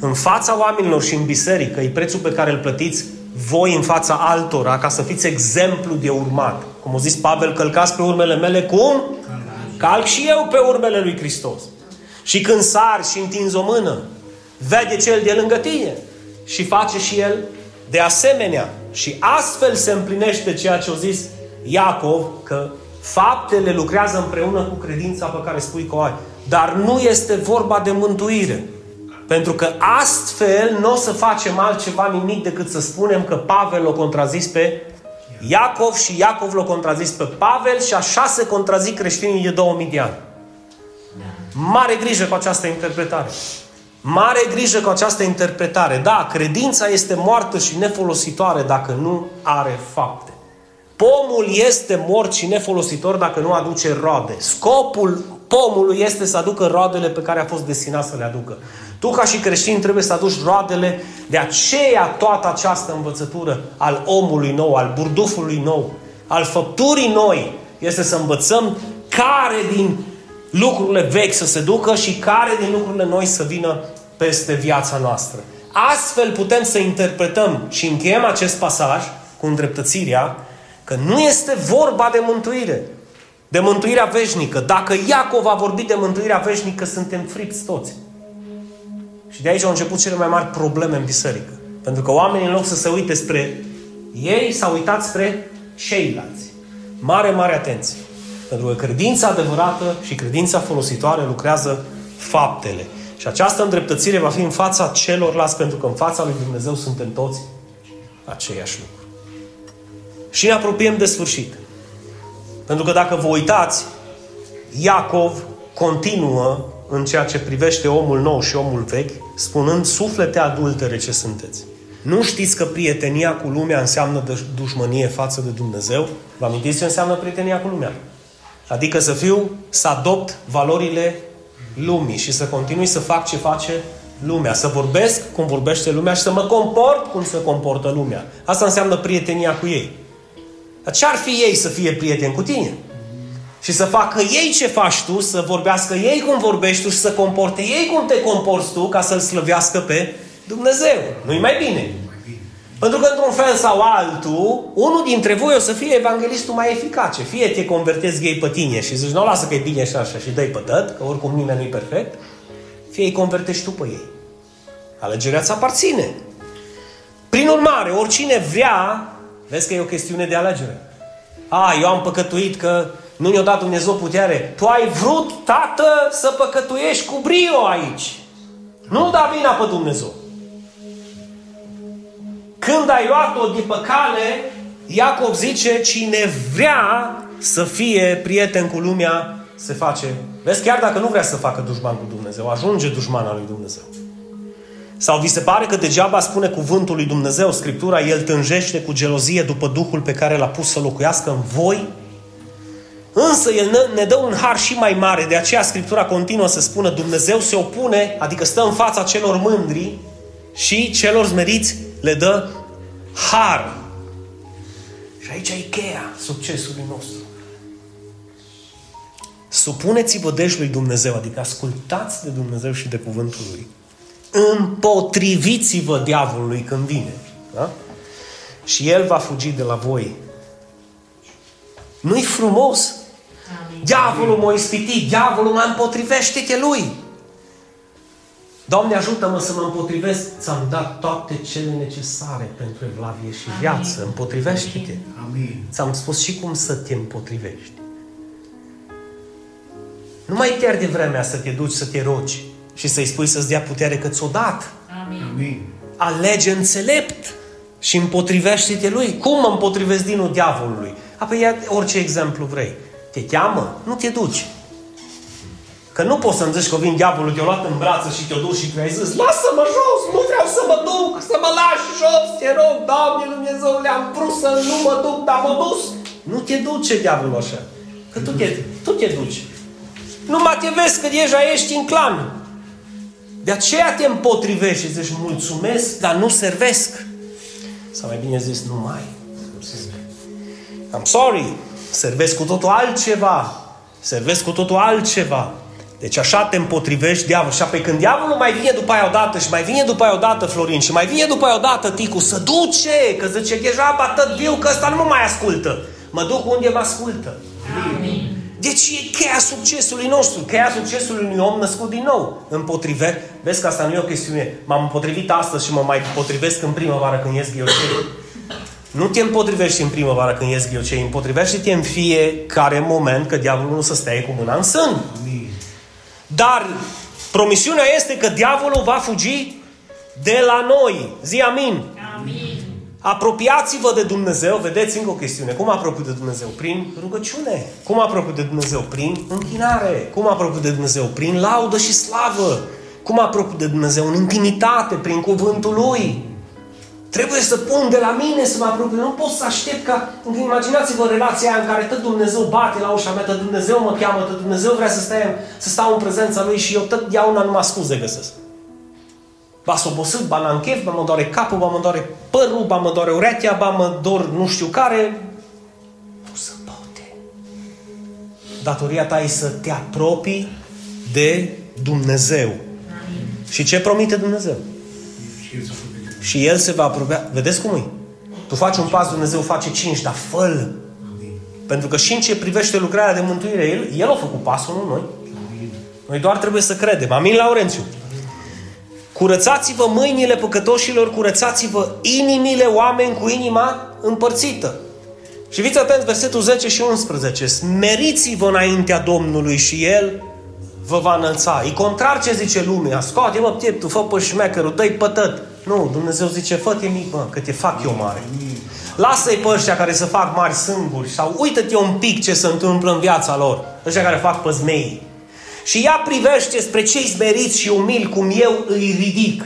În fața oamenilor și în biserică e prețul pe care îl plătiți voi în fața altora ca să fiți exemplu de urmat. Cum a zis Pavel, călcați pe urmele mele cum? Calc și eu pe urmele lui Hristos. Și când sari și întinzi o mână, vede cel de lângă tine și face și el de asemenea. Și astfel se împlinește ceea ce a zis Iacov, că faptele lucrează împreună cu credința pe care spui că o ai. Dar nu este vorba de mântuire. Pentru că astfel nu o să facem altceva nimic decât să spunem că Pavel l-a contrazis pe Iacov și Iacov l-a contrazis pe Pavel și așa se contrazic creștinii de 2000 de ani. Mare grijă cu această interpretare. Mare grijă cu această interpretare. Da, credința este moartă și nefolositoare dacă nu are fapte. Pomul este mort și nefolositor dacă nu aduce roade. Scopul pomului este să aducă roadele pe care a fost destinat să le aducă. Tu ca și creștin trebuie să aduci roadele, de aceea toată această învățătură al omului nou, al burdufului nou, al făpturii noi, este să învățăm care din lucrurile vechi să se ducă și care din lucrurile noi să vină peste viața noastră. Astfel putem să interpretăm și încheiem acest pasaj cu îndreptățirea că nu este vorba de mântuire, de mântuirea veșnică. Dacă Iacov a vorbit de mântuirea veșnică, suntem fripți toți. Și de aici au început cele mai mari probleme în biserică. Pentru că oamenii, în loc să se uite spre ei, s-au uitat spre ceilalți. Mare, mare atenție. Pentru că credința adevărată și credința folositoare lucrează faptele. Și această îndreptățire va fi în fața celorlalți, pentru că în fața lui Dumnezeu suntem toți aceiași lucru. Și ne apropiem de sfârșit. Pentru că dacă vă uitați, Iacov continuă în ceea ce privește omul nou și omul vechi, spunând, suflete adultere ce sunteți. Nu știți că prietenia cu lumea înseamnă dă- dușmănie față de Dumnezeu? Vă amintiți ce înseamnă prietenia cu lumea? Adică să fiu, să adopt valorile lumii și să continui să fac ce face lumea, să vorbesc cum vorbește lumea și să mă comport cum se comportă lumea. Asta înseamnă prietenia cu ei. Dar ce ar fi ei să fie prieteni cu tine? Și să facă ei ce faci tu, să vorbească ei cum vorbești tu și să comporte ei cum te comporți tu ca să-L slăvească pe Dumnezeu. Nu-i mai bine? Pentru că într-un fel sau altul, unul dintre voi o să fie evanghelistul mai eficace. Fie te convertezi ei pe tine și zici, nu lasă că e bine și așa și dai pătăt, că oricum nimeni nu-i perfect, fie îi convertești tu pe ei. Alegerea ți aparține. Prin urmare, oricine vrea, vezi că e o chestiune de alegere. A, eu am păcătuit că nu ne-a dat Dumnezeu putere. Tu ai vrut, tată, să păcătuiești cu brio aici. Nu da vina pe Dumnezeu. Când ai luat-o de pe cale, Iacov zice, cine vrea să fie prieten cu lumea, se face. Vezi, chiar dacă nu vrea să facă dușman cu Dumnezeu, ajunge dușman al lui Dumnezeu. Sau vi se pare că degeaba spune cuvântul lui Dumnezeu, Scriptura, El tânjește cu gelozie după Duhul pe care l-a pus să locuiască în voi? Însă El ne- ne dă un har și mai mare, de aceea Scriptura continuă să spună Dumnezeu se opune, adică stă în fața celor mândri și celor zmeriți le dă har. Și aici e cheia succesului nostru. Supuneți-vă deci lui Dumnezeu, adică ascultați de Dumnezeu și de cuvântul Lui. Împotriviți-vă diavolului când vine. Da? Și el va fugi de la voi. Nu-i frumos? Amin. Diavolul m-a ispitit, diavolul mă împotrivește-te lui. Doamne, ajută-mă să mă împotrivesc. Ți-am dat toate cele necesare pentru evlavie și Amin. viață. Împotrivește-te. Amin. Ți-am spus și cum să te împotrivești. Nu mai pierde vremea să te duci să te rogi și să-i spui să-ți dea putere că ți-o dat. Amin. Amin. Alege înțelept și împotrivește-te lui. Cum mă împotrivesc dinul diavolului? Apoi ia orice exemplu vrei. Te cheamă? Nu te duci. Că nu poți să-mi zici că vin diavolul, te-a luat în brață și te-a dus și tu ai zis Lasă-mă jos, nu vreau să mă duc, să mă lași jos, te rog, Doamne Dumnezeu, le-am vrut să nu mă duc, dar mă dus. Nu te duce diavolul așa. Că tu te, tu te duci. Numai te vezi că deja ești în clan. De aceea te împotrivești și zici mulțumesc, dar nu servesc. Sau mai bine zis, nu mai. I'm sorry, servesc cu totul altceva. Servesc cu totul altceva. Deci așa te împotrivești diavolul. Și apoi când diavolul mai vine după aia odată și mai vine după aia odată Florin și mai vine după aia odată Ticu, să duce, că zice deja atât viu că ăsta nu mă mai ascultă. Mă duc unde mă ascultă. Amin. Deci e cheia succesului nostru, cheia succesului unui om născut din nou. Împotrive, vezi că asta nu e o chestiune. M-am împotrivit astăzi și mă mai împotrivesc în primăvară când ies ghiocei. Nu te împotrivești în primăvară când ies ghiocei, împotrivește-te în fiecare moment că diavolul nu să stea cu mâna în sân. Amin. Dar promisiunea este că diavolul va fugi de la noi. Zi amin. Amin. Apropiați-vă de Dumnezeu, vedeți încă o chestiune. Cum apropiu de Dumnezeu? Prin rugăciune. Cum apropiu de Dumnezeu? Prin închinare. Cum apropiu de Dumnezeu? Prin laudă și slavă. Cum apropiu de Dumnezeu? În intimitate, prin cuvântul Lui. Trebuie să pun de la mine să mă apropiu. Nu pot să aștept ca... Imaginați-vă relația aia în care tot Dumnezeu bate la ușa mea, tot Dumnezeu mă cheamă, tot Dumnezeu vrea să, stai, să stau în prezența Lui și eu tot iauna numai scuze găsesc. Ba s obosit, ba n-am chef, ba mă doare capul, ba mă doare părul, ba mă doare urechea, ba mă dor nu știu care. Nu se poate. Datoria ta e să te apropii de Dumnezeu. Amin. Și ce promite Dumnezeu? Și el să fie de Și El se va apropia. Vedeți cum e? Tu faci un pas, Dumnezeu face cinci, dar fă Amin. Pentru că și în ce privește lucrarea de mântuire, El, El a făcut pasul, nu noi. Amin. Noi doar trebuie să credem. Amin, Laurențiu? Curățați-vă mâinile păcătoșilor, curățați-vă inimile oameni cu inima împărțită. Și fiți atenți, versetul 10 și 11. Smeriți-vă înaintea Domnului și El vă va înălța. E contrar ce zice lumea. Scoate-mă pieptul, fă pe șmecherul, dă-i pătăt. Nu, Dumnezeu zice, fă-te mic, mă, că te fac eu mare. Lasă-i pe ăștia care să fac mari sânguri sau uită-te un pic ce se întâmplă în viața lor. Ăștia care fac păzmei. Și ea privește spre cei smeriți și umili cum eu îi ridic.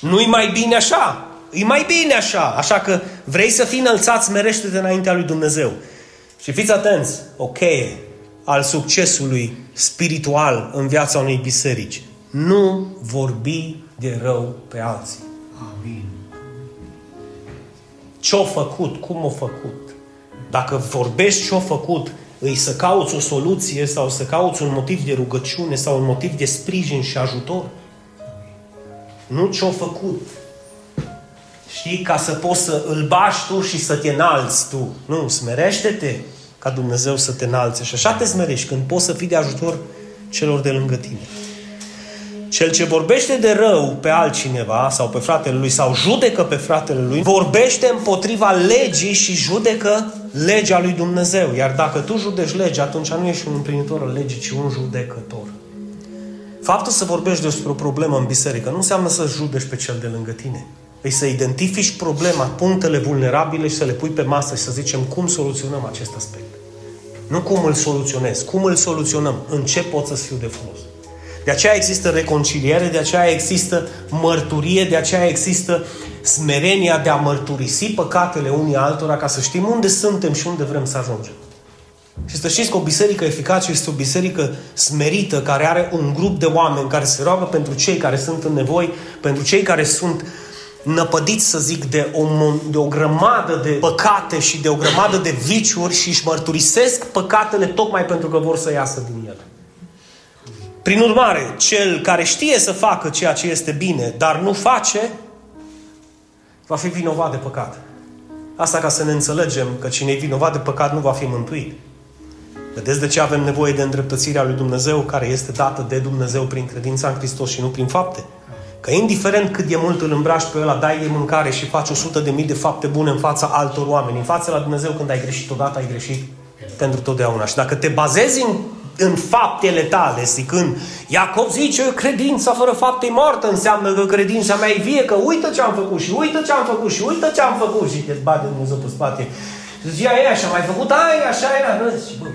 Nu-i mai bine așa? E mai bine așa. Așa că vrei să fii înălțat, smerește-te înaintea lui Dumnezeu. Și fiți atenți, o cheie al succesului spiritual în viața unei biserici. Nu vorbi de rău pe alții. Amin. Ce-o făcut? Cum o făcut? Dacă vorbești ce-o făcut, îi să cauți o soluție sau să cauți un motiv de rugăciune sau un motiv de sprijin și ajutor. Nu ce-o făcut. Știi? Ca să poți să îl bași tu și să te înalți tu. Nu, smerește-te ca Dumnezeu să te înalțe. Și așa te smerești când poți să fii de ajutor celor de lângă tine. Cel ce vorbește de rău pe altcineva sau pe fratele lui sau judecă pe fratele lui, vorbește împotriva legii și judecă legea lui Dumnezeu. Iar dacă tu judeci legea, atunci nu ești un împlinitor al legii, ci un judecător. Faptul să vorbești despre o problemă în biserică nu înseamnă să judeci pe cel de lângă tine. Îi să identifici problema, punctele vulnerabile și să le pui pe masă și să zicem cum soluționăm acest aspect. Nu cum îl soluționez, cum îl soluționăm, în ce pot să fiu de folos. De aceea există reconciliere, de aceea există mărturie, de aceea există smerenia de a mărturisi păcatele unii altora ca să știm unde suntem și unde vrem să ajungem. Și să știți că o biserică eficace este o biserică smerită, care are un grup de oameni care se roagă pentru cei care sunt în nevoi, pentru cei care sunt năpădiți, să zic, de o, de o grămadă de păcate și de o grămadă de viciuri și își mărturisesc păcatele tocmai pentru că vor să iasă din ele. Prin urmare, cel care știe să facă ceea ce este bine, dar nu face, va fi vinovat de păcat. Asta ca să ne înțelegem că cine e vinovat de păcat nu va fi mântuit. Vedeți de ce avem nevoie de îndreptățirea lui Dumnezeu, care este dată de Dumnezeu prin credința în Hristos și nu prin fapte? Că indiferent cât de mult îl îmbraci pe ăla, dai de mâncare și faci 100 de mii de fapte bune în fața altor oameni, în fața la Dumnezeu când ai greșit odată, ai greșit pentru totdeauna. Și dacă te bazezi în în faptele tale, zicând, Iacov zice, credința fără fapte e moartă, înseamnă că credința mea e vie, că uită ce am făcut și uită ce am făcut și uită ce am făcut și te bate Dumnezeu pe spate. Și zice, e așa, mai făcut, ai, așa era, nu? Zici, bă,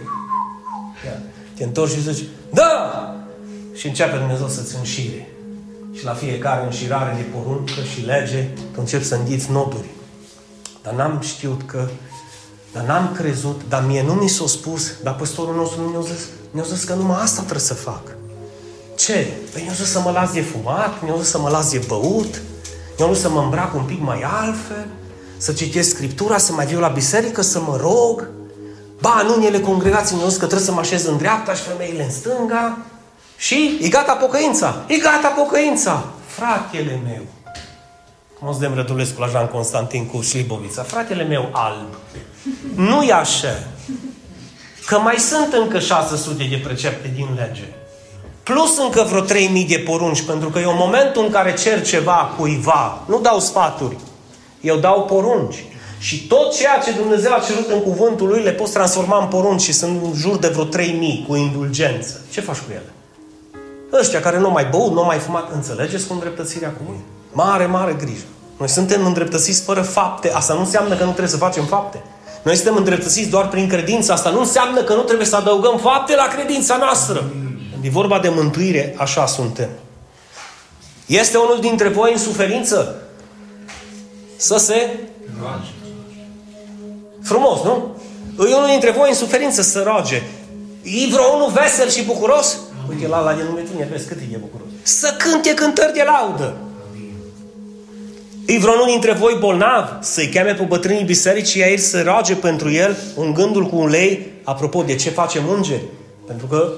te întorci și zici, da! Și începe Dumnezeu să-ți înșire. Și la fiecare înșirare de poruncă și lege, tu începi să înghiți noduri. Dar n-am știut că dar n-am crezut, dar mie nu mi s-a spus, dar păstorul nostru nu mi-a zis, mi-a zis că numai asta trebuie să fac. Ce? Păi mi-a zis să mă las de fumat, mi-a zis să mă las de băut, mi-a zis să mă îmbrac un pic mai altfel, să citesc Scriptura, să mai viu la biserică, să mă rog. Ba, în unele congregații mi-au zis că trebuie să mă așez în dreapta și femeile în stânga. Și e gata pocăința. E gata pocăința. Fratele meu. Cum de Rădulescu la Jean Constantin cu Șlibovița. Fratele meu alb. Nu e așa. Că mai sunt încă 600 de precepte din lege. Plus încă vreo 3000 de porunci, pentru că eu în momentul în care cer ceva cuiva, nu dau sfaturi, eu dau porunci. Și tot ceea ce Dumnezeu a cerut în cuvântul Lui le poți transforma în porunci și sunt în jur de vreo 3000 cu indulgență. Ce faci cu ele? Ăștia care nu mai băut, nu mai fumat, înțelegeți cu îndreptățirea cu voi? Mare, mare grijă. Noi suntem îndreptățiți fără fapte. Asta nu înseamnă că nu trebuie să facem fapte. Noi suntem îndreptățiți doar prin credință. Asta nu înseamnă că nu trebuie să adăugăm fapte la credința noastră. Când e vorba de mântuire, așa suntem. Este unul dintre voi în suferință? Să se... Frumos, nu? E unul dintre voi în suferință să roage. E vreo unul vesel și bucuros? Uite, la la de nume tine, vezi cât e bucuros. Să cânte cântări de laudă. E vreunul dintre voi bolnav să-i cheme pe bătrânii bisericii aici să roage pentru el un gândul cu un lei apropo de ce facem îngeri? Pentru că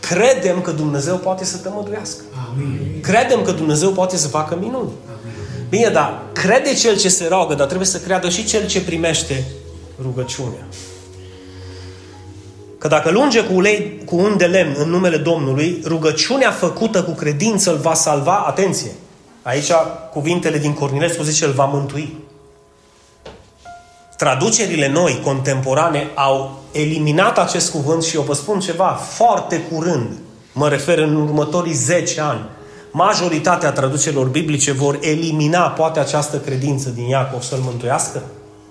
credem că Dumnezeu poate să tămăduiască. Amin. Credem că Dumnezeu poate să facă minuni. Amin. Bine, dar crede cel ce se roagă, dar trebuie să creadă și cel ce primește rugăciunea. Că dacă lunge cu, ulei, cu un de lemn în numele Domnului, rugăciunea făcută cu credință îl va salva, atenție, Aici cuvintele din Cornilescu zice îl va mântui. Traducerile noi, contemporane, au eliminat acest cuvânt și eu vă spun ceva, foarte curând, mă refer în următorii 10 ani, majoritatea traducerilor biblice vor elimina poate această credință din Iacov să-l mântuiască?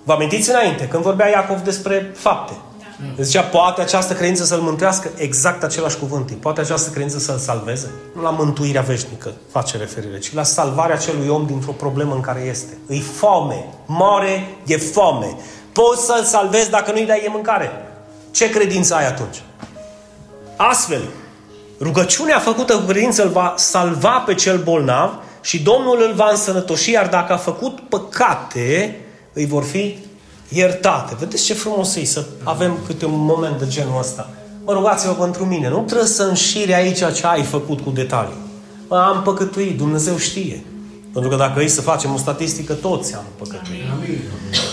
Vă amintiți înainte, când vorbea Iacov despre fapte. Da. Zicea, poate această credință să-l mântuiască? Exact același cuvânt. Poate această credință să-l salveze? Nu la mântuirea veșnică face referire, ci la salvarea acelui om dintr-o problemă în care este. Îi foame, moare de foame. Poți să-l salvezi dacă nu-i dai e mâncare. Ce credință ai atunci? Astfel, rugăciunea făcută cu credință îl va salva pe cel bolnav și Domnul îl va însănătoși, iar dacă a făcut păcate, îi vor fi iertate. Vedeți ce frumos e să avem câte un moment de genul ăsta. Mă rugați-vă pentru mine. Nu trebuie să înșiri aici ce ai făcut cu detalii. Mă, am păcătuit, Dumnezeu știe. Pentru că dacă e să facem o statistică, toți am păcătuit. Amin.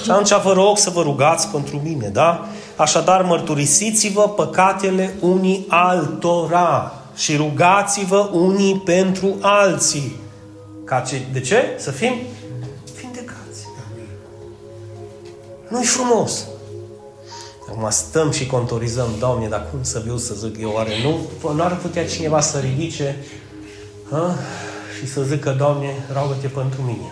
Și atunci vă rog să vă rugați pentru mine, da? Așadar, mărturisiți-vă păcatele unii altora și rugați-vă unii pentru alții. Ca ce, de ce? Să fim Nu-i frumos. Acum stăm și contorizăm, Doamne, dar cum să viu să zic eu, oare nu, nu ar putea cineva să ridice ha? și să zică, Doamne, roagă-te pentru mine.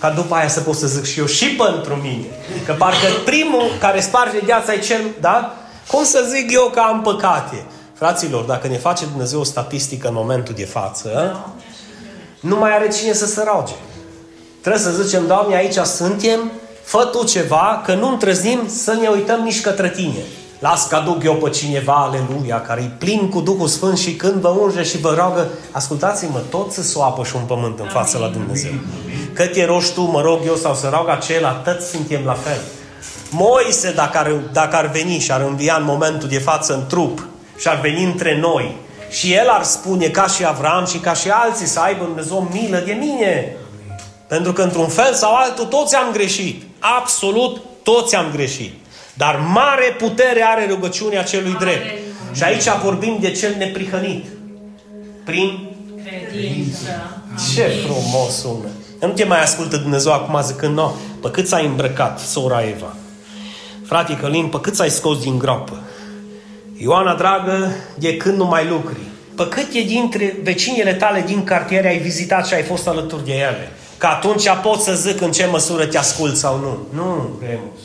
Ca după aia să pot să zic și eu și pentru mine. Că parcă primul care sparge gheața e cel, da? Cum să zic eu că am păcate? Fraților, dacă ne face Dumnezeu o statistică în momentul de față, nu mai are cine să se roage. Trebuie să zicem, Doamne, aici suntem, fă Tu ceva, că nu întreznim să ne uităm nici către Tine. Las că aduc eu pe cineva, aleluia, care e plin cu Duhul Sfânt și când vă unge și vă roagă, ascultați-mă, toți să apă și un pământ în față la Dumnezeu. Cât te rogi tu, mă rog eu, sau să rog acela, toți suntem la fel. Moise, dacă ar, dacă ar veni și ar învia în momentul de față în trup și ar veni între noi și el ar spune ca și Avram și ca și alții să aibă Dumnezeu milă de mine. Pentru că într-un fel sau altul toți am greșit. Absolut toți am greșit. Dar mare putere are rugăciunea celui drept. Și aici vorbim de cel neprihănit. Prin Credință. ce frumos sună. Nu te mai ascultă Dumnezeu acum zicând, no, pe cât ți-ai îmbrăcat, sora Eva? Frate Călin, pe cât ți-ai scos din groapă? Ioana, dragă, de când nu mai lucri? Pe cât e dintre vecinele tale din cartier ai vizitat și ai fost alături de ele? Că atunci pot să zic în ce măsură te ascult sau nu. Nu, Remus.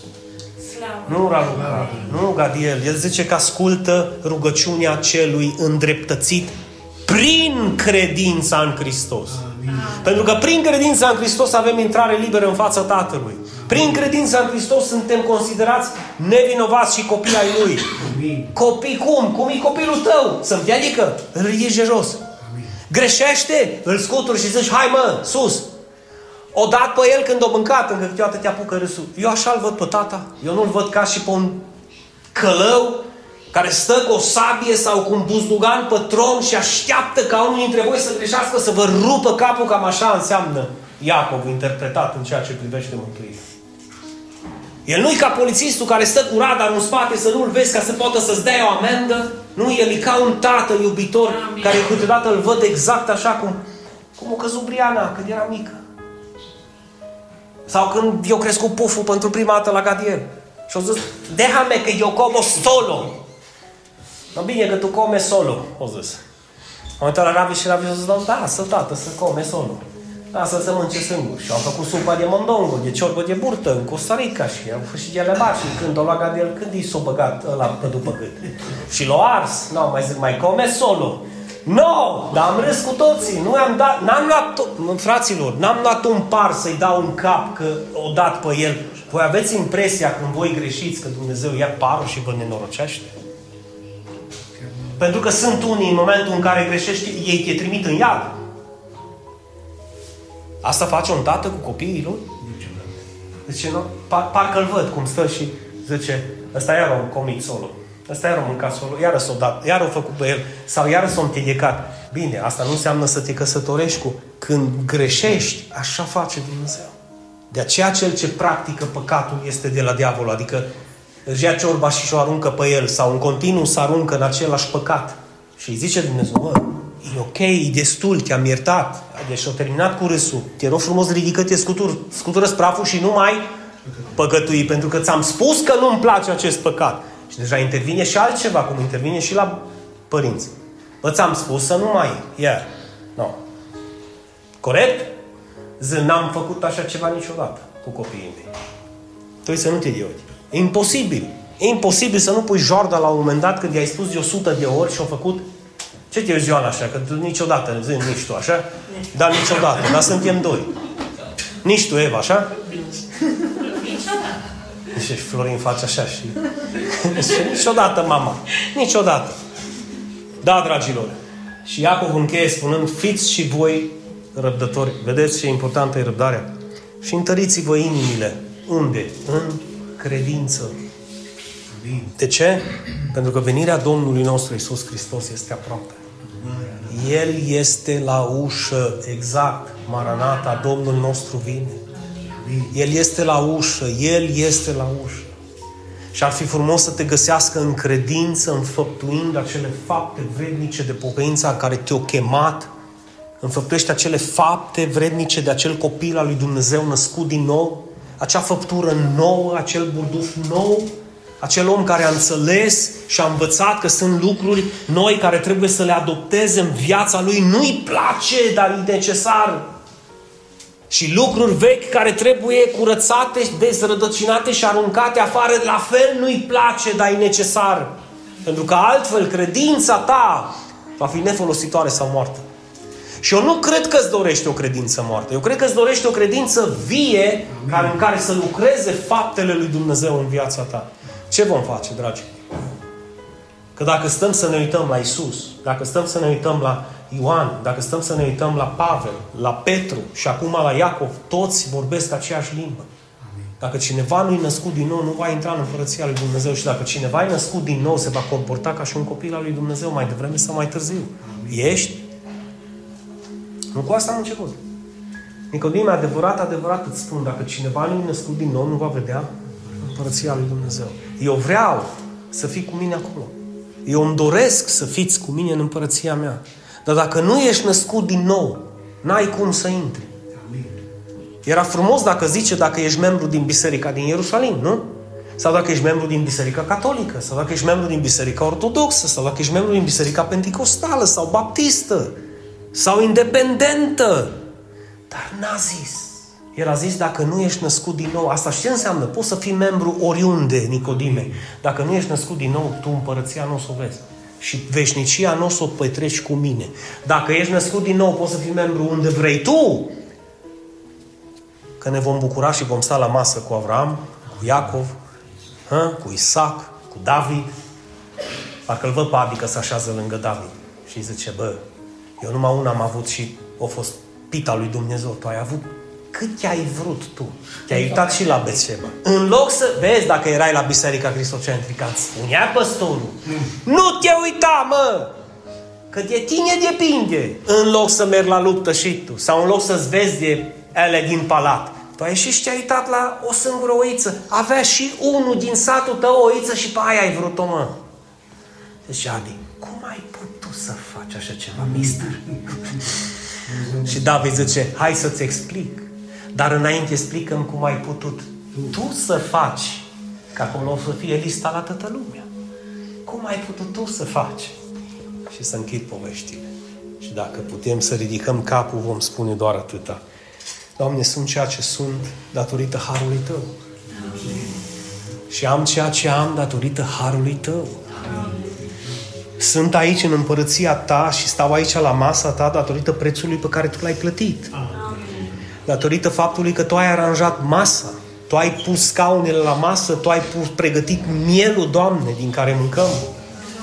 Slavă. Nu Raluca, nu Gadiel. El zice că ascultă rugăciunea celui îndreptățit prin credința în Hristos. Pentru că prin credința în Hristos avem intrare liberă în fața Tatălui. Prin credința în Hristos suntem considerați nevinovați și copii ai Lui. Amin. Copii cum? Cum e copilul tău? Să-mi te adică? Îl ridici de jos. Greșește? Îl scuturi și zici, hai mă, sus. O dat pe el când o mâncat, încă câteodată te apucă râsul. Eu așa-l văd pe tata. Eu nu-l văd ca și pe un călău care stă cu o sabie sau cu un buzdugan pe tron și așteaptă ca unul dintre voi să greșească, să vă rupă capul, cam așa înseamnă Iacov interpretat în ceea ce privește mântuirea. El nu e ca polițistul care stă cu radar în spate să nu-l vezi ca să poată să-ți dea o amendă. Nu, el e ca un tată iubitor Amin. care câteodată îl văd exact așa cum, cum o căzut Briana când era mică. Sau când eu crescut puful pentru prima dată la Gadiel. Și au zis, déjame că eu como solo. No bine că tu come solo, au zis. Am uitat la Ravi și Ravi a zis, da, da, să tată, să come solo. Da, să se mânce singur. Și au făcut supa de mondongo, de ciorbă de burtă în Costa Rica și au fost și de lebar. Și când o lua Gadiel, când i s-o băgat ăla pe după gât? Și l-o ars. Nu, mai zic, mai come solo. No! Dar am râs cu toții. Nu am dat, n-am luat, nu, fraților, n-am luat un par să-i dau în cap că o dat pe el. Voi aveți impresia când voi greșiți că Dumnezeu ia parul și vă nenorocește? Pentru că sunt unii în momentul în care greșești, ei te trimit în iad. Asta face un tată cu copiii lui? Zice, nu? Par, parcă-l văd cum stă și zice, ăsta iar un comic solo. Ăsta iar a mâncat solo, iar s-o dat, iar o făcut pe el, sau iar s-o împiedicat. Bine, asta nu înseamnă să te căsătorești cu. Când greșești, așa face Dumnezeu. De aceea cel ce practică păcatul este de la diavol, adică își ia ciorba și și-o aruncă pe el sau în continuu să aruncă în același păcat. Și îi zice Dumnezeu, mă, e ok, e destul, te-am iertat. Deci au terminat cu râsul. Te rog frumos, ridică-te, scutur, scutură spraful și nu mai păcătui, pentru că ți-am spus că nu-mi place acest păcat. Și deja intervine și altceva, cum intervine și la părinți. Bă, ți-am spus să nu mai, yeah. No. Corect? Zic, n-am făcut așa ceva niciodată cu copiii mei. Tu să nu te idioti. E imposibil. E imposibil să nu pui Jorda la un moment dat când i-ai spus de 100 de ori și au făcut ce te uiți așa? Că tu niciodată, zi, nici tu, așa? Dar niciodată, dar suntem doi. Nici tu, Eva, așa? Niciodată. Și Florin face așa și... niciodată, mama. Niciodată. Da, dragilor. Și Iacov încheie spunând, fiți și voi răbdători. Vedeți ce importantă e răbdarea? Și întăriți-vă inimile. Unde? În credință. De ce? Pentru că venirea Domnului nostru Isus Hristos este aproape. El este la ușă, exact. Maranata, Domnul nostru vine. El este la ușă, El este la ușă. Și ar fi frumos să te găsească în credință, înfăptuind acele fapte vrednice de pocăință care te-au chemat, înfăptuiește acele fapte vrednice de acel copil al lui Dumnezeu născut din nou, acea făptură nouă, acel burduf nou, acel om care a înțeles și a învățat că sunt lucruri noi care trebuie să le adopteze în viața lui. Nu-i place, dar e necesar. Și lucruri vechi care trebuie curățate, dezrădăcinate și aruncate afară, la fel nu-i place, dar e necesar. Pentru că altfel credința ta va fi nefolositoare sau moartă. Și eu nu cred că îți dorește o credință moartă. Eu cred că îți dorește o credință vie care, în care să lucreze faptele lui Dumnezeu în viața ta. Ce vom face, dragi? Că dacă stăm să ne uităm la Isus, dacă stăm să ne uităm la Ioan, dacă stăm să ne uităm la Pavel, la Petru și acum la Iacov, toți vorbesc aceeași limbă. Dacă cineva nu-i născut din nou, nu va intra în Împărăția lui Dumnezeu. Și dacă cineva e născut din nou, se va comporta ca și un copil al lui Dumnezeu mai devreme sau mai târziu. Ești? Nu cu asta am început. Nicodime, adevărat, adevărat îți spun, dacă cineva nu-i născut din nou, nu va vedea Împărăția lui Dumnezeu. Eu vreau să fii cu mine acolo. Eu îmi doresc să fiți cu mine în împărăția mea. Dar dacă nu ești născut din nou, n-ai cum să intri. Era frumos dacă zice dacă ești membru din biserica din Ierusalim, nu? Sau dacă ești membru din biserica catolică, sau dacă ești membru din biserica ortodoxă, sau dacă ești membru din biserica pentecostală, sau baptistă, sau independentă. Dar n-a zis. El a zis, dacă nu ești născut din nou, asta ce înseamnă? Poți să fii membru oriunde, Nicodime. Dacă nu ești născut din nou, tu împărăția nu o să o vezi. Și veșnicia nu o să o petreci cu mine. Dacă ești născut din nou, poți să fii membru unde vrei tu. Că ne vom bucura și vom sta la masă cu Avram, cu Iacov, hă? cu Isaac, cu David. Parcă îl văd pe Adi că se așează lângă David. Și zice, bă, eu numai una am avut și a fost pita lui Dumnezeu. Tu ai avut cât ai vrut tu. Te-ai uitat și la Betseba. În loc să... Vezi, dacă erai la Biserica Cristocentrică, îți spunea păstorul. Nu te uita, mă! Că de tine depinde. În loc să mergi la luptă și tu. Sau în loc să-ți vezi de ele din palat. Tu ai ieșit și te-ai uitat la o singură oiță. Avea și unul din satul tău o oiță și pe aia ai vrut-o, mă. Deci, Adi, cum ai putut să faci așa ceva, mister? și David zice, hai să-ți explic. Dar înainte explicăm cum ai putut tu să faci, că acolo o să fie lista la toată lumea. Cum ai putut tu să faci? Și să închid poveștile. Și dacă putem să ridicăm capul, vom spune doar atâta. Doamne, sunt ceea ce sunt datorită Harului Tău. Și am ceea ce am datorită Harului Tău. Sunt aici în împărăția Ta și stau aici la masa Ta datorită prețului pe care Tu l-ai plătit. Datorită faptului că Tu ai aranjat masa, Tu ai pus scaunele la masă, Tu ai pus, pregătit mielul, Doamne, din care mâncăm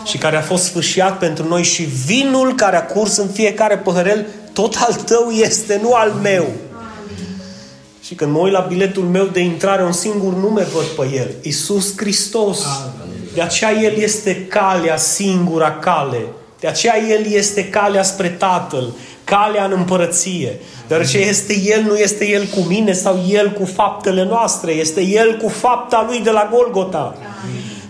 și care a fost sfâșiat pentru noi și vinul care a curs în fiecare păhărel, tot al Tău este, nu al meu. Și când mă uit la biletul meu de intrare, un singur nume văd pe el. Iisus Hristos. De aceea El este calea, singura cale. De aceea El este calea spre Tatăl, calea în împărăție. Deoarece este El, nu este El cu mine sau El cu faptele noastre, este El cu fapta Lui de la Golgota.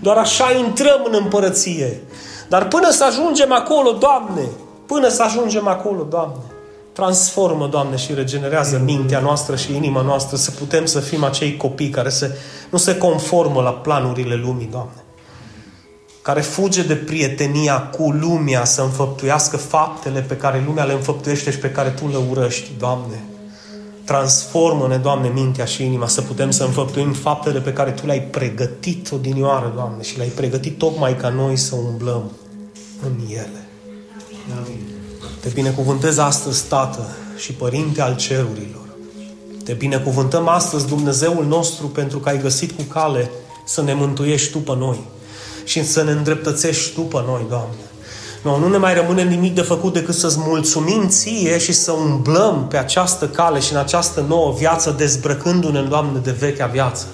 Doar așa intrăm în împărăție. Dar până să ajungem acolo, Doamne, până să ajungem acolo, Doamne, transformă, Doamne, și regenerează mintea noastră și inima noastră să putem să fim acei copii care se, nu se conformă la planurile lumii, Doamne. Care fuge de prietenia cu lumea să înfăptuiască faptele pe care lumea le înfăptuiește și pe care Tu le urăști, Doamne. Transformă-ne, Doamne, mintea și inima să putem să înfăptuim faptele pe care Tu le-ai pregătit odinioară, Doamne, și le-ai pregătit tocmai ca noi să umblăm în ele. Amin. Te binecuvântez astăzi, Tată și Părinte al cerurilor. Te binecuvântăm astăzi, Dumnezeul nostru, pentru că ai găsit cu cale să ne mântuiești Tu pe noi și să ne îndreptățești Tu pe noi, Doamne. Nu, nu ne mai rămâne nimic de făcut decât să-ți mulțumim Ție și să umblăm pe această cale și în această nouă viață, dezbrăcându-ne, Doamne, de vechea viață.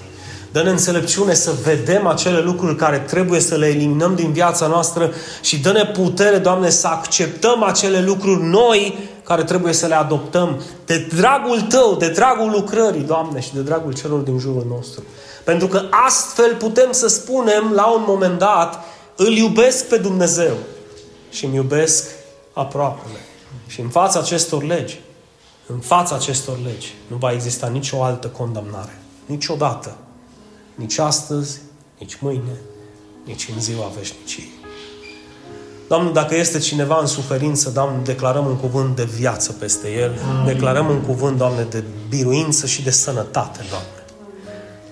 Dă-ne înțelepciune să vedem acele lucruri care trebuie să le eliminăm din viața noastră și dă-ne putere, Doamne, să acceptăm acele lucruri noi care trebuie să le adoptăm de dragul Tău, de dragul lucrării, Doamne, și de dragul celor din jurul nostru. Pentru că astfel putem să spunem la un moment dat, îl iubesc pe Dumnezeu și îmi iubesc aproapele. Și în fața acestor legi, în fața acestor legi, nu va exista nicio altă condamnare. Niciodată. Nici astăzi, nici mâine, nici în ziua veșniciei. Doamne, dacă este cineva în suferință, Doamne, declarăm un cuvânt de viață peste el. Declarăm un cuvânt, Doamne, de biruință și de sănătate, Doamne.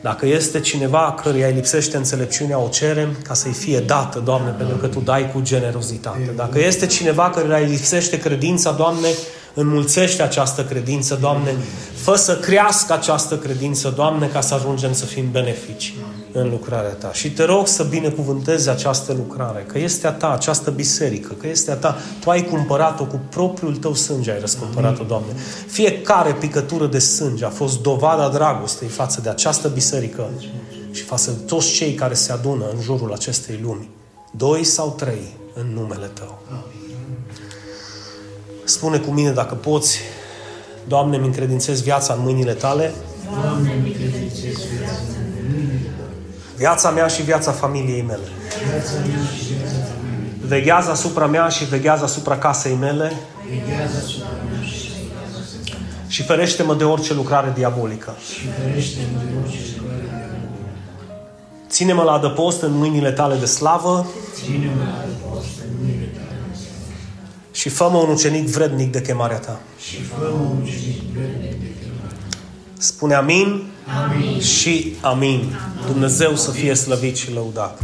Dacă este cineva căruia îi lipsește înțelepciunea, o cerem ca să-i fie dată, Doamne, pentru că Tu dai cu generozitate. Dacă este cineva căruia îi lipsește credința, Doamne, înmulțește această credință, Doamne, fă să crească această credință, Doamne, ca să ajungem să fim benefici în lucrarea Ta. Și te rog să binecuvântezi această lucrare, că este a Ta, această biserică, că este a Ta. Tu ai cumpărat-o cu propriul Tău sânge, ai răscumpărat-o, Doamne. Fiecare picătură de sânge a fost dovada dragostei față de această biserică și față de toți cei care se adună în jurul acestei lumi. Doi sau trei în numele Tău. Spune cu mine dacă poți, Doamne, mi încredințez viața în mâinile Tale, Doamne, mi credințez viața în mâinile Tale. viața mea și viața familiei mele. Viața mea și viața familiei. Veghează asupra mea și veghează asupra casei mele Veghează asupra mea și și ferește-mă de orice lucrare diabolică. și ferește-mă de orice lucrare de rău. Ține-mă la adăpost în mâinile Tale de slavă Ține-mă la post în mâinile Tale și fă-mă un ucenic vrednic de chemarea Ta. și fă un ucenic vrednic de chemare. Spune amin, amin. și amin. Dumnezeu să fie slăvit și lăudat.